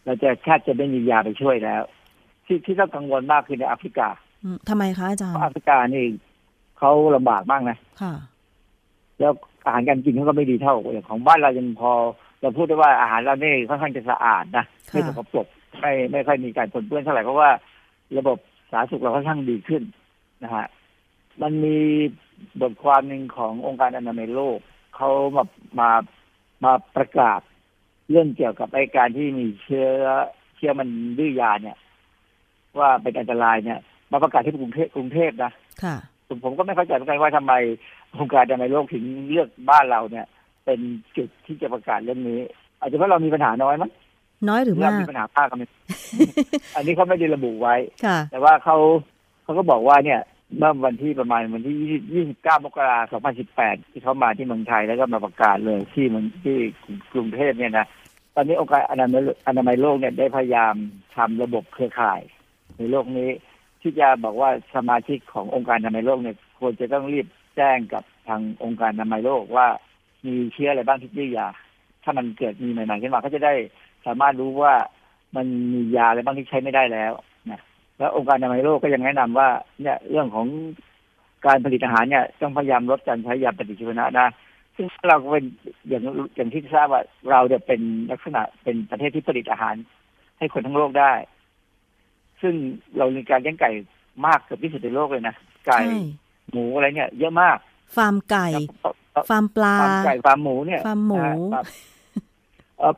Speaker 4: เราจะแทบจะไม่มียาไปช่วยแล้ว ที่ที่ต้องกังวลมากคือในแอฟริกา
Speaker 1: อืมทำไมคะอาจาร
Speaker 4: เพ
Speaker 1: ย์
Speaker 4: ราะแอฟริกานี่เขาลำบากมากนะ
Speaker 1: ค่ะ
Speaker 4: แล้วอาหารการกินเขาก็ไม่ดีเท่าอย่างของบ้านเรายังพอ เราพูดได้ว่าอาหารเราเนี่ยค่อนข้างจะสะอาดนะ
Speaker 1: ค่ะ
Speaker 4: ไม่สกปรก ไม่ไม่ค่อยมีการปนเปื้อนเท่าไหร่เพราะว่าระบบสาธารณสุขเราค่อนข้างดีขึ้นนะฮะมันมีบทความหนึ่งขององค์การอนามัยโลกเขามามามาประกาศเรื่องเกี่ยวกับไอการที่มีเชื้อเชื้อมันดื้อยาเนี่ย ว่าเป็นอันตรายเนี่ย มาประกาศที่กรุงเทพกรุงเทพนะ
Speaker 1: ค่ะ
Speaker 4: ผมก็ไม่เข้าใจเหมือนกันว่าทำไมองค์การอนามัยโลกถึงเลือกบ้านเราเนี่ย เป็นจุดที่จะประกาศเรื่องนี้ อาจจะเพราะเรามีปัญหาน้อยมั้ง
Speaker 1: น้อยหรือ
Speaker 4: เรา
Speaker 1: มาก
Speaker 4: มีปัญหามากกันอันนี้เขาไม่ได้ระบุไว้
Speaker 1: ค่ะ
Speaker 4: แต่ว่าเขาเขาก็บอกว่าเนี่ยเมื่อวันที่ประมาณวันที่ 29 มกราคม 2018 ที่เขามาที่เมืองไทยแล้วก็มาประกาศเลยที่เมืองที่กรุงเทพเนี่ยนะตอนนี้องค์การอนามัยอนามัยโลกเนี่ยได้พยายามทำระบบเครือข่าย ในโลกนี้ ที่จะบอกว่าสมาชิกขององค์การอนามัยโลกเนี่ยควรจะต้องรีบแจ้งกับทางองค์การอนามัยโลกว่ามีเชื้ออะไรบ้างที่ดื้อยาถ้ามันเกิดมีใหม่ๆขึ้นมาก็จะได้ สามารถรู้ว่ามันมียาอะไรบ้างที่ใช้ไม่ได้แล้วนะแล้วองค์การอนามัยโลกก็ยังแนะนำว่า เนี่ยเรื่องของการผลิตอาหารเนี่ยต้องพยายามลดการใช้ยาปฏิชีวนะนะซึ่งเราก็เป็นอย่างอย่างที่ทราบว่าเราเนี่ยเป็นลักษณะเป็นประเทศที่ผลิตอาหาร ให้คนทั้งโลกได้ ซึ่งเรามีการเลี้ยงไก่มากเกือบที่สุดในโลกเลยนะไก่
Speaker 1: ใช่
Speaker 4: หมูอะไรเนี่ย เยอะมาก
Speaker 1: ฟาร์มไก่
Speaker 4: แล้ว
Speaker 1: ฟาร์มปลา
Speaker 4: ฟาร์มไก่ฟาร์มหมูเนี่ย
Speaker 1: ฟาร์มหมู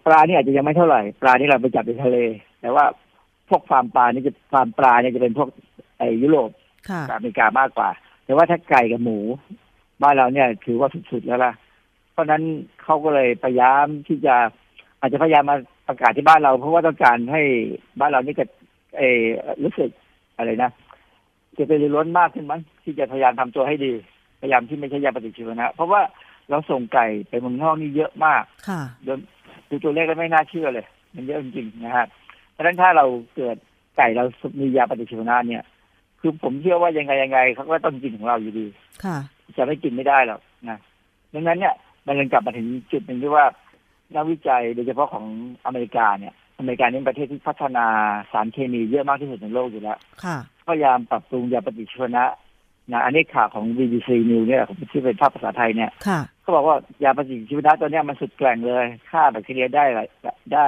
Speaker 4: ปลานี่อาจจะยังไม่เท่าไหร่ปลานี่เราไปจับในทะเล แต่ว่าพวกฟาร์มปลานี่จะฟาร์มปลาเนี่ยจะเป็นพวกไอ้ยุโรป
Speaker 1: ค่ะ
Speaker 4: กับอเมริกามากกว่า แต่ว่าถ้าไก่กับหมูบ้านเราเนี่ยถือว่าสุดๆแล้วล่ะ เพราะฉะนั้นเขาก็เลยพยายามที่จะอาจจะพยายามมาประกาศที่บ้านเรา เพราะว่าต้องการให้บ้านเรานี่เกิดเออรู้สึกอะไรนะจะเป็นล้นมากขึ้นมั้งที่จะพยายามทำตัวให้ดี พยายามที่ไม่ใช่ยาปฏิชีวนะ เพราะว่าเราส่งไก่ไปเมืองนอกนี่เยอะมาก
Speaker 1: ค่ะ
Speaker 4: โดยดูตัวเลขแล้วไม่น่าเชื่อเลย มันเยอะจริงๆนะฮะเพราะฉะนั้นถ้าเราเกิดไก่เรามียาปฏิชีวนะเนี่ย คือผมเชื่อว่ายังไงยังไงเขาก็ต้องกินของเราอยู่ดี
Speaker 1: ค่ะ
Speaker 4: จะไม่กินไม่ได้หรอกนะดังนั้นเนี่ยมันเลยกลับมาถึงจุดหนึ่งที่ว่านักวิจัยโดยเฉพาะของอเมริกาเนี่ย อเมริกานี่เป็นประเทศที่พัฒนาสารเคมีเยอะมากที่สุดในโลกอยู่แล้ว
Speaker 1: ค่ะ
Speaker 4: พยายามปรับปรุงยาปฏิชีวนะนะอันนี้ข่าวของ BBC News เนี่ยผมที่เป็นภาพภาษาไทยเนี่ย
Speaker 1: ค่ะ
Speaker 4: เขาบอกว่ายาปฏิชีวนะตัวเนี้ยมันสุดแกร่งเลยฆ่าแบคทีเรียได้หลายได้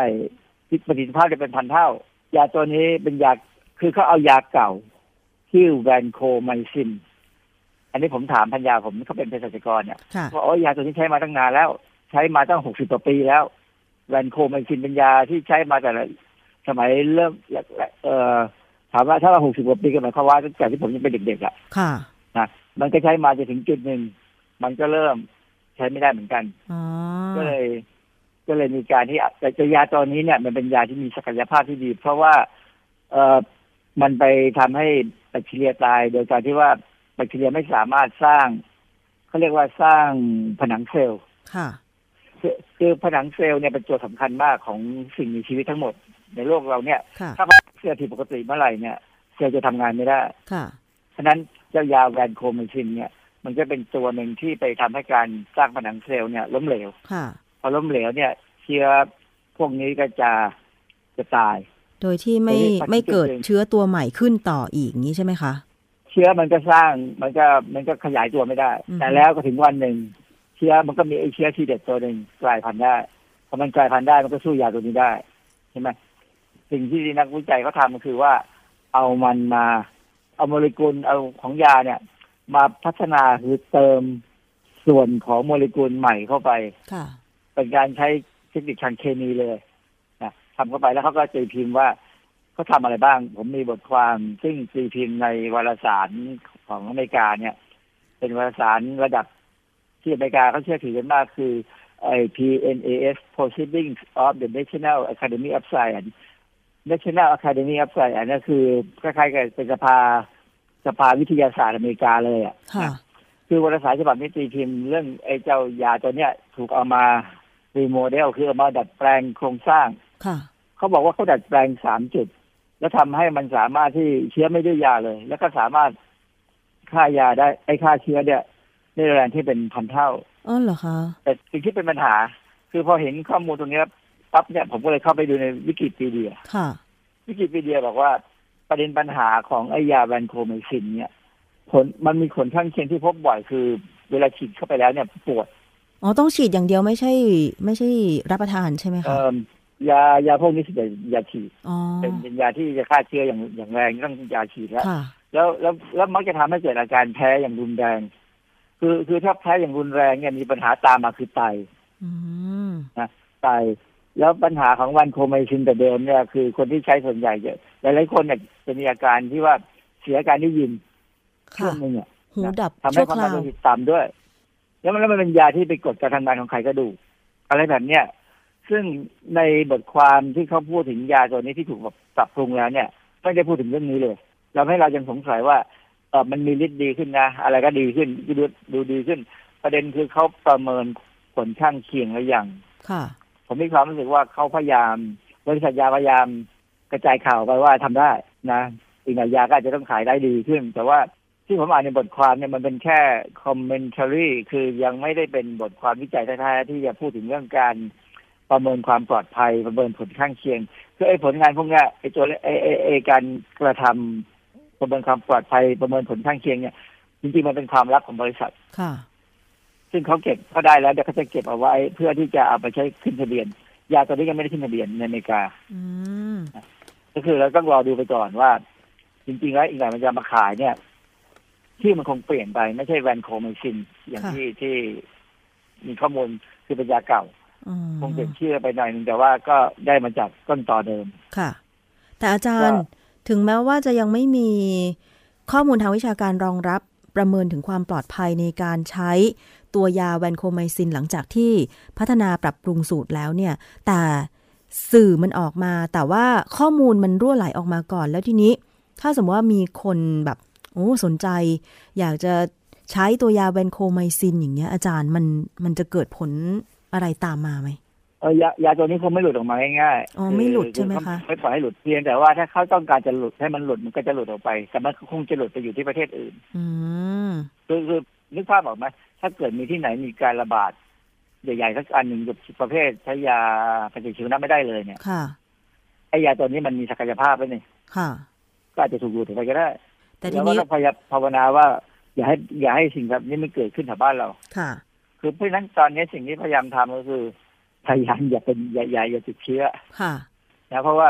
Speaker 4: ประสิทธิภาพจะเป็นพันเท่า ยาตัวนี้เป็นยาคือเขาเอายาเก่าที่แวนโคไมซิน อันนี้ผมถามพันยาผมเขาเป็นเภสัชกรเนี่ย
Speaker 1: ค่ะ
Speaker 4: ว่าโอ้ยยาตัวนี้ใช้มาตั้งนานแล้ว ใช้มาตั้งหกสิบกว่าปีแล้วแวนโคไมซินเป็นยาที่ใช้มาแต่ละสมัยเริ่มเอ่อถามว่าถ้าเราหกสิบกว่าปีก็หมายความว่าตั้งแต่ที่ผมยังเป็นเด็กๆอะ
Speaker 1: ค่ะ
Speaker 4: นะมันก็ใช้มาจนถึงจุดหนึ่งมันก็เริ่มใช้ไม่ได้เหมือนกัน
Speaker 1: อ๋อ
Speaker 4: ก็เลย ก็เลยมีการที่แต่แต่ยาตัวนี้เนี่ย มันเป็นยาที่มีศักยภาพที่ดี เพราะว่า เออมันไปทำให้แบคทีเรียตาย โดยการที่ว่าแบคทีเรียไม่สามารถสร้างเขาเรียกว่าสร้างผนังเซลล์
Speaker 1: ค่ะ
Speaker 4: คือคือผนังเซลล์เนี่ยเป็นตัวสำคัญมากของสิ่งมีชีวิตทั้งหมด ในโลกเราเนี่ย
Speaker 1: ค่ะ
Speaker 4: ถ้าเซลล์ผิดปกติเมื่อไหร่เนี่ย เซลล์จะทำงานไม่ได้
Speaker 1: ค่ะ
Speaker 4: ฉะนั้นเจ้ายา vancomycin เนี่ย มันก็เป็นตัวหนึ่งที่ไปทำให้การสร้างผนังเซลล์เนี่ยล้มเหลว
Speaker 1: ค่ะ
Speaker 4: พอล้มเหลวเนี่ยเชื้อพวกนี้ก็จะจะตาย
Speaker 1: โดยที่ไม่
Speaker 4: โดยที่
Speaker 1: ไม่เกิด
Speaker 4: ปฏิกิริยา
Speaker 1: เชื้อตัวใหม่ขึ้นต่ออีกนี้ใช่ไหมคะ
Speaker 4: เชื้อมันก็สร้างมันก็มันก็ขยายตัวไม่ได้
Speaker 1: อือฮึ
Speaker 4: แต่แล้วก็ถึงวันหนึ่งเชื้อมันก็มีไอ้เชื้อที่เด็ดตัวหนึ่งกลายพันธุ์ได้พอมันกลายพันธุ์ได้มันก็สู้ยาตัวนี้ได้ใช่ไหมสิ่งที่นักวิจัยเขาทำก็คือว่า เอามันมาเอาโมเลกุลเอาของยาเนี่ย มาพัฒนาคือเติมส่วนของโมเลกุลใหม่เข้าไป
Speaker 1: ค่ะ
Speaker 4: เป็นการใช้เทคนิคทางเคมีเลยนะทำเข้าไปแล้วเขาก็ตีพิมพ์ว่าเขาทำอะไรบ้าง ผมมีบทความ ซึ่งตีพิมพ์ในวารสารของอเมริกาเนี่ย เป็นวารสารระดับที่อเมริกาเขาเชื่อถือกันมากคือไอ้ PNAS Proceedings of the National Academy of Science National Academy of Science อันนั้นคือคล้ายๆกับเป็นสภา สภาวิทยาศาสตร์อเมริกาเลยอะ
Speaker 1: ค่ะ
Speaker 4: คือวารสารฉบับนี้ตีพิมพ์เรื่องไอ้เจ้ายาตัวเนี้ย ถูกเอามาremodel คือเอามาดัดแปลงโครงสร้าง
Speaker 1: ค่ะ
Speaker 4: เขาบอกว่าเขาดัดแปลงสามจุด แล้วทำให้มันสามารถที่เชื้อไม่ดื้อยาเลย แล้วก็สามารถฆ่ายาได้ ไอ้ฆ่าเชื้อเนี่ยได้แรงที่เป็นพันเท่า
Speaker 1: อ๋อเหรอคะ
Speaker 4: แต่สิ่งที่เป็นปัญหา คือพอเห็นข้อมูลตรงเนี้ยปั๊บเนี่ยผมก็เลยเข้าไปดูในวิกิพีเดีย
Speaker 1: ค่ะ
Speaker 4: วิกิพีเดียบอกว่า ประเด็นปัญหาของไอยาแวนโคเมซินเนี่ยผลมันมีผลข้างเคียงที่พบบ่อยคือ เวลาฉีดเข้าไปแล้วเนี่ยปวด
Speaker 1: อ๋อต้องฉีดอย่างเดียวไม่ใช่ ไม่ใช่รับประทานใช่ไหม
Speaker 4: เอ่
Speaker 1: คะ
Speaker 4: อยายาพวกนี้สิเป็นยาฉีด
Speaker 1: อ๋อ
Speaker 4: เป็นเป็นยาที่จะฆ่าเชื้ออย่างอย่างแรงต้องยาฉีดแล้ว
Speaker 1: ค่ะ
Speaker 4: แล้วแล้วแล้วมักจะทำให้เกิดอาการแพ้อย่างรุนแรง คือคือถ้าแพ้อย่างรุนแรงเนี่ยมีปัญหาตามมาคือไต
Speaker 1: อืม
Speaker 4: ไต แล้วปัญหาของวันโคไมซินแต่เดิมเนี่ยคือคนที่ใช้ส่วนใหญ่เยอะหลายๆคนเนี่ยจะมีอาการที่ว่าเสียการได้ยินช่
Speaker 1: ค่ะ
Speaker 4: วงหนึงอะ
Speaker 1: หูดับ
Speaker 4: ทำให้
Speaker 1: ชั่ว
Speaker 4: ความ
Speaker 1: ค
Speaker 4: ดั
Speaker 1: รานว
Speaker 4: โลหิตต่ำด้วย แล้วมันแล้วมันเป็นยาที่ไปกดการทำงานของไขกระดูกอะไรแบบเนี้ยซึ่งในบทความที่เขาพูดถึงยาตัวนี้ที่ถูกแบบปรับปรุงแล้วเนี่ยไม่ได้พูดถึงเรื่องนี้เลยเราให้เรายังสงสัยว่าเออมันมีฤทธิ์ดีขึ้นนะ อะไรก็ดีขึ้นดูดูดีขึ้น ประเด็นคือเขาประเมินผลข้างเคียงแล้วยัง
Speaker 1: ค่ะ
Speaker 4: ผมมีความรู้สึกว่าเขาพยายาม บริษัทยาพยายามกระจายข่าวไปว่าทำได้นะอีกหน่อยยาก็อาจจะต้องขายได้ดีขึ้น แต่ว่าที่ผมอ่านในบทความเนี่ยมันเป็นแค่คอมเมนต์ r y คือยังไม่ได้เป็นบทความวิจัยแท้ๆที่จะพูดถึงเรื่องการประเมินความปลอดภัยประเมินผลข้างเคียงคือไอ้ผลงานพวกนี้ไอ้ตัวไอ้ไอ้ไอ้การกระทำประเมินความปลอดภัยประเมินผลข้างเคียงเนี่ยจริงๆมันเป็นความลับของบริษัท
Speaker 1: ค่ะ
Speaker 4: ซึ่งเขาเก็บเขาได้แล้วเดี๋ยวเขาจะเก็บเอาไว้ เพื่อที่จะเอาไปใช้ขึ้นทะเบียน ยาตัวนี้ยังไม่ได้ขึ้นทะเบียนในอเมริกา
Speaker 1: อืม
Speaker 4: ก็คือเราต้องรอดูไปก่อนว่า จริงๆแล้วอีกหน่อยมันจะมาขายเนี่ยที่มันคงเปลี่ยนไปไม่ใช่แวนโคไมซินอย่าง
Speaker 1: ค่ะ
Speaker 4: ที่ที่มีข้อมูลคือเป็นยาเก่า
Speaker 1: อืม
Speaker 4: คงเปลี่ยนชื่อไปหน่อยนึงแต่ว่าก็ได้มาจากต้นต่อเดิม
Speaker 1: ค่ะ แต่อาจารย์
Speaker 4: ก็
Speaker 1: ถึงแม้ว่าจะยังไม่มีข้อมูลทางวิชาการรองรับ ประเมินถึงความปลอดภัยในการใช้ตัวยาแวนโคไมซินหลังจากที่พัฒนาปรับปรุงสูตรแล้วเนี่ย แต่สื่อมันออกมา แต่ว่าข้อมูลมันรั่วไหลออกมาก่อนแล้วทีนี้ ถ้าสมมติว่ามีคนแบบโอ้สนใจ อยากจะใช้ตัวยาแวนโคไมซินอย่างเงี้ยอาจารย์มันมันจะเกิดผลอะไรตามมาไหม
Speaker 4: เออยายาตัวนี้คงไม่หลุดออกมาง่ายๆ
Speaker 1: อ๋อไม่หลุดใช่ไหมคะ
Speaker 4: ไม่ปล่อยให้หลุดเพียงแต่ว่าถ้าเขาต้องการจะหลุดให้มันหลุดมันก็จะหลุดออกไป แต่มันคงจะหลุดไปอยู่ที่ประเทศอื่น
Speaker 1: อืม
Speaker 4: คือคือนึกภาพออกไหมถ้าเกิดมีที่ไหนมีการระบาดใหญ่ๆสักอันหนึ่งกับประเภทใช้ยาปฏิชีวนะไม่ได้เลยเนี่ย
Speaker 1: ค่ะ
Speaker 4: ไอ้ยาตัวนี้มันมีศักยภาพไว้นี่
Speaker 1: ค่ะ
Speaker 4: ก็อาจจะถูกหลุดออกไปก็ได้
Speaker 1: แต่ที
Speaker 4: แล้วก็
Speaker 1: นี้
Speaker 4: ต้องพยายามภาวนาว่า อย่าให้อย่าให้สิ่งแบบนี้มันเกิดขึ้นแถวบ้านเรา
Speaker 1: ค่ะ
Speaker 4: คือเพราะฉะนั้นตอนนี้สิ่งที่พยายามทำก็คือ พยายามอย่าเป็นอย่าอย่าอย่าติดเชื้อ
Speaker 1: ค่ะ
Speaker 4: นะเพราะว่า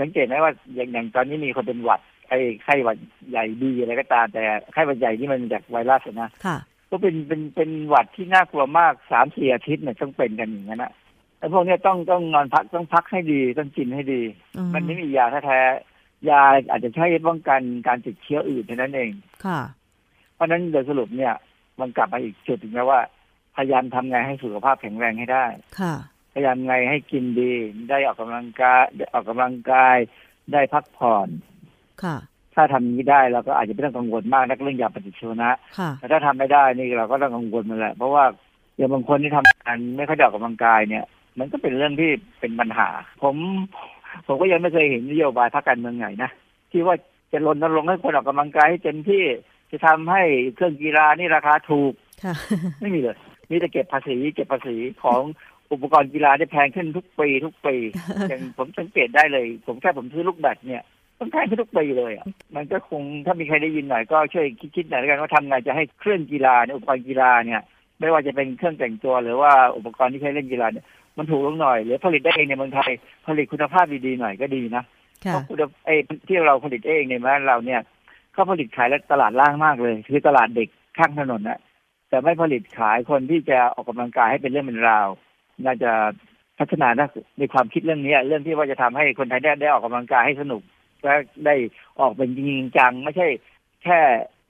Speaker 4: สังเกตไหมว่าอย่างอย่างตอนนี้มีคนเป็นหวัดไอ้ไข้หวัดใหญ่ดีอะไรก็ตามแต่ไข้หวัดใหญ่นี่มันจากไวรัสอะนะ
Speaker 1: ค่ะ
Speaker 4: ก็เป็นเป็นเป็นหวัดที่น่ากลัวมากสามสี่อาทิตย์เนี่ยต้องเป็นกันอย่างนั้นนะไอ้พวกเนี้ยต้องต้องนอนพักต้องพักให้ดีต้องกินให้ดี
Speaker 1: อืม
Speaker 4: มันไม่มียาแท้ๆยาอาจจะใช้ป้องกันการติดเชื้ออื่นเท่านั้นเอง
Speaker 1: ค่ะ
Speaker 4: เพราะฉะนั้นโดยสรุปเนี่ย มันกลับมาอีกจุดหนึงแล้วว่า พยายามทำไงให้สุขภาพแข็งแรงให้ได้
Speaker 1: ค่ะ
Speaker 4: พยายามไงให้กินดี ได้ออกกำลังกายได้ออกกำลังกาย ได้พักผ่อน
Speaker 1: ค่ะ
Speaker 4: ถ้าทำอย่างนี้ได้เราก็อาจจะไม่ต้องกังวลมากนักเรื่องยาปฏิชีวนะ
Speaker 1: ค่ะ
Speaker 4: แต่ถ้าทำไม่ได้นี่เราก็ต้องกังวลมันแหละ เพราะว่าอย่างบางคนที่ทำงานไม่ค่อยได้ออกกำลังกายเนี่ย มันก็เป็นเรื่องที่เป็นปัญหา ผมผมก็ยังไม่เคยเห็นนโยบายพรรคการเมืองไหนนะที่ว่าจะรณรงค์ให้คนออกกำลังกายให้เต็มที่จะทำให้เครื่องกีฬานี่ราคาถูก
Speaker 1: ค่ะ
Speaker 4: ไม่มีเลย มีแต่เก็บภาษีเก็บภาษีของอุปกรณ์กีฬาที่แพงขึ้นทุกปีทุกปีอย่างผมสังเกตได้เลย ผมแค่ผมซื้อลูกแบดเนี่ยต้องแพงขึ้นทุกปีเลยอะมันก็คงถ้ามีใครได้ยินหน่อยก็ช่วยคิดๆหน่อยแล้วกันว่าทำไงจะให้เครื่องกีฬาเนี่ยอุปกรณ์กีฬาเนี่ย ไม่ว่าจะเป็นเครื่องแต่งตัวหรือว่าอุปกรณ์ที่ใช้เล่นกีฬาเนี่ยมันถูกลงหน่อยหรือผลิตได้เองในเมืองไทยผลิตคุณภาพดีๆหน่อยก็ดีนะ
Speaker 1: ค่ะ
Speaker 4: เพราะคุณไอ้ที่เราผลิตเองในบ้านเราเนี่ยเขาผลิตขายแล้วตลาดล่างมากเลย คือตลาดเด็กข้างถนนนะ แต่ไม่ผลิตขายคนที่จะออกกำลังกายให้เป็นเรื่องเป็นราว น่าจะพัฒนานะในความคิดเรื่องนี้เรื่องที่ว่าจะทำให้คนไทยได้ได้ออกกำลังกายให้สนุกและได้ออกเป็นจริงจัง ไม่ใช่ แค่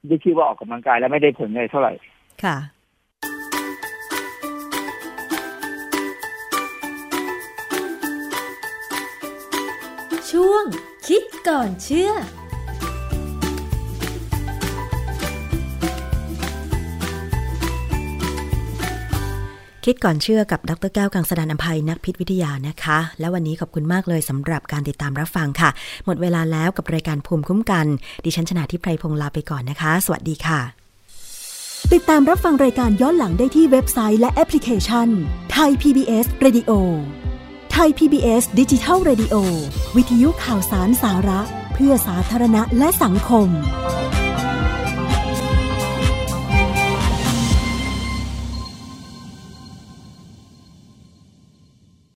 Speaker 4: ได้ชื่อว่าออกกำลังกายแล้วไม่ได้ผลเลยเท่าไหร่
Speaker 1: ค่ะ
Speaker 3: ช่วงคิดก่อนเชื่อ
Speaker 1: คิดก่อนเชื่อกับดรแก้วกังสดานอภัยนักพิษวิทยานะคะ และวันนี้ขอบคุณมากเลยสำหรับการติดตามรับฟังค่ะ หมดเวลาแล้วกับรายการภูมิคุ้มกัน ดิฉันชนะทิพไพรพงศ์ลาไปก่อนนะคะ สวัสดีค่ะ
Speaker 5: ติดตามรับฟังรายการย้อนหลังได้ที่เว็บไซต์และแอปพลิเคชันไทย PBS Radio ไทย PBS ดิจิทัล Radio วิทยุข่าวสารสาระ เพื่อสาธารณะและสังคม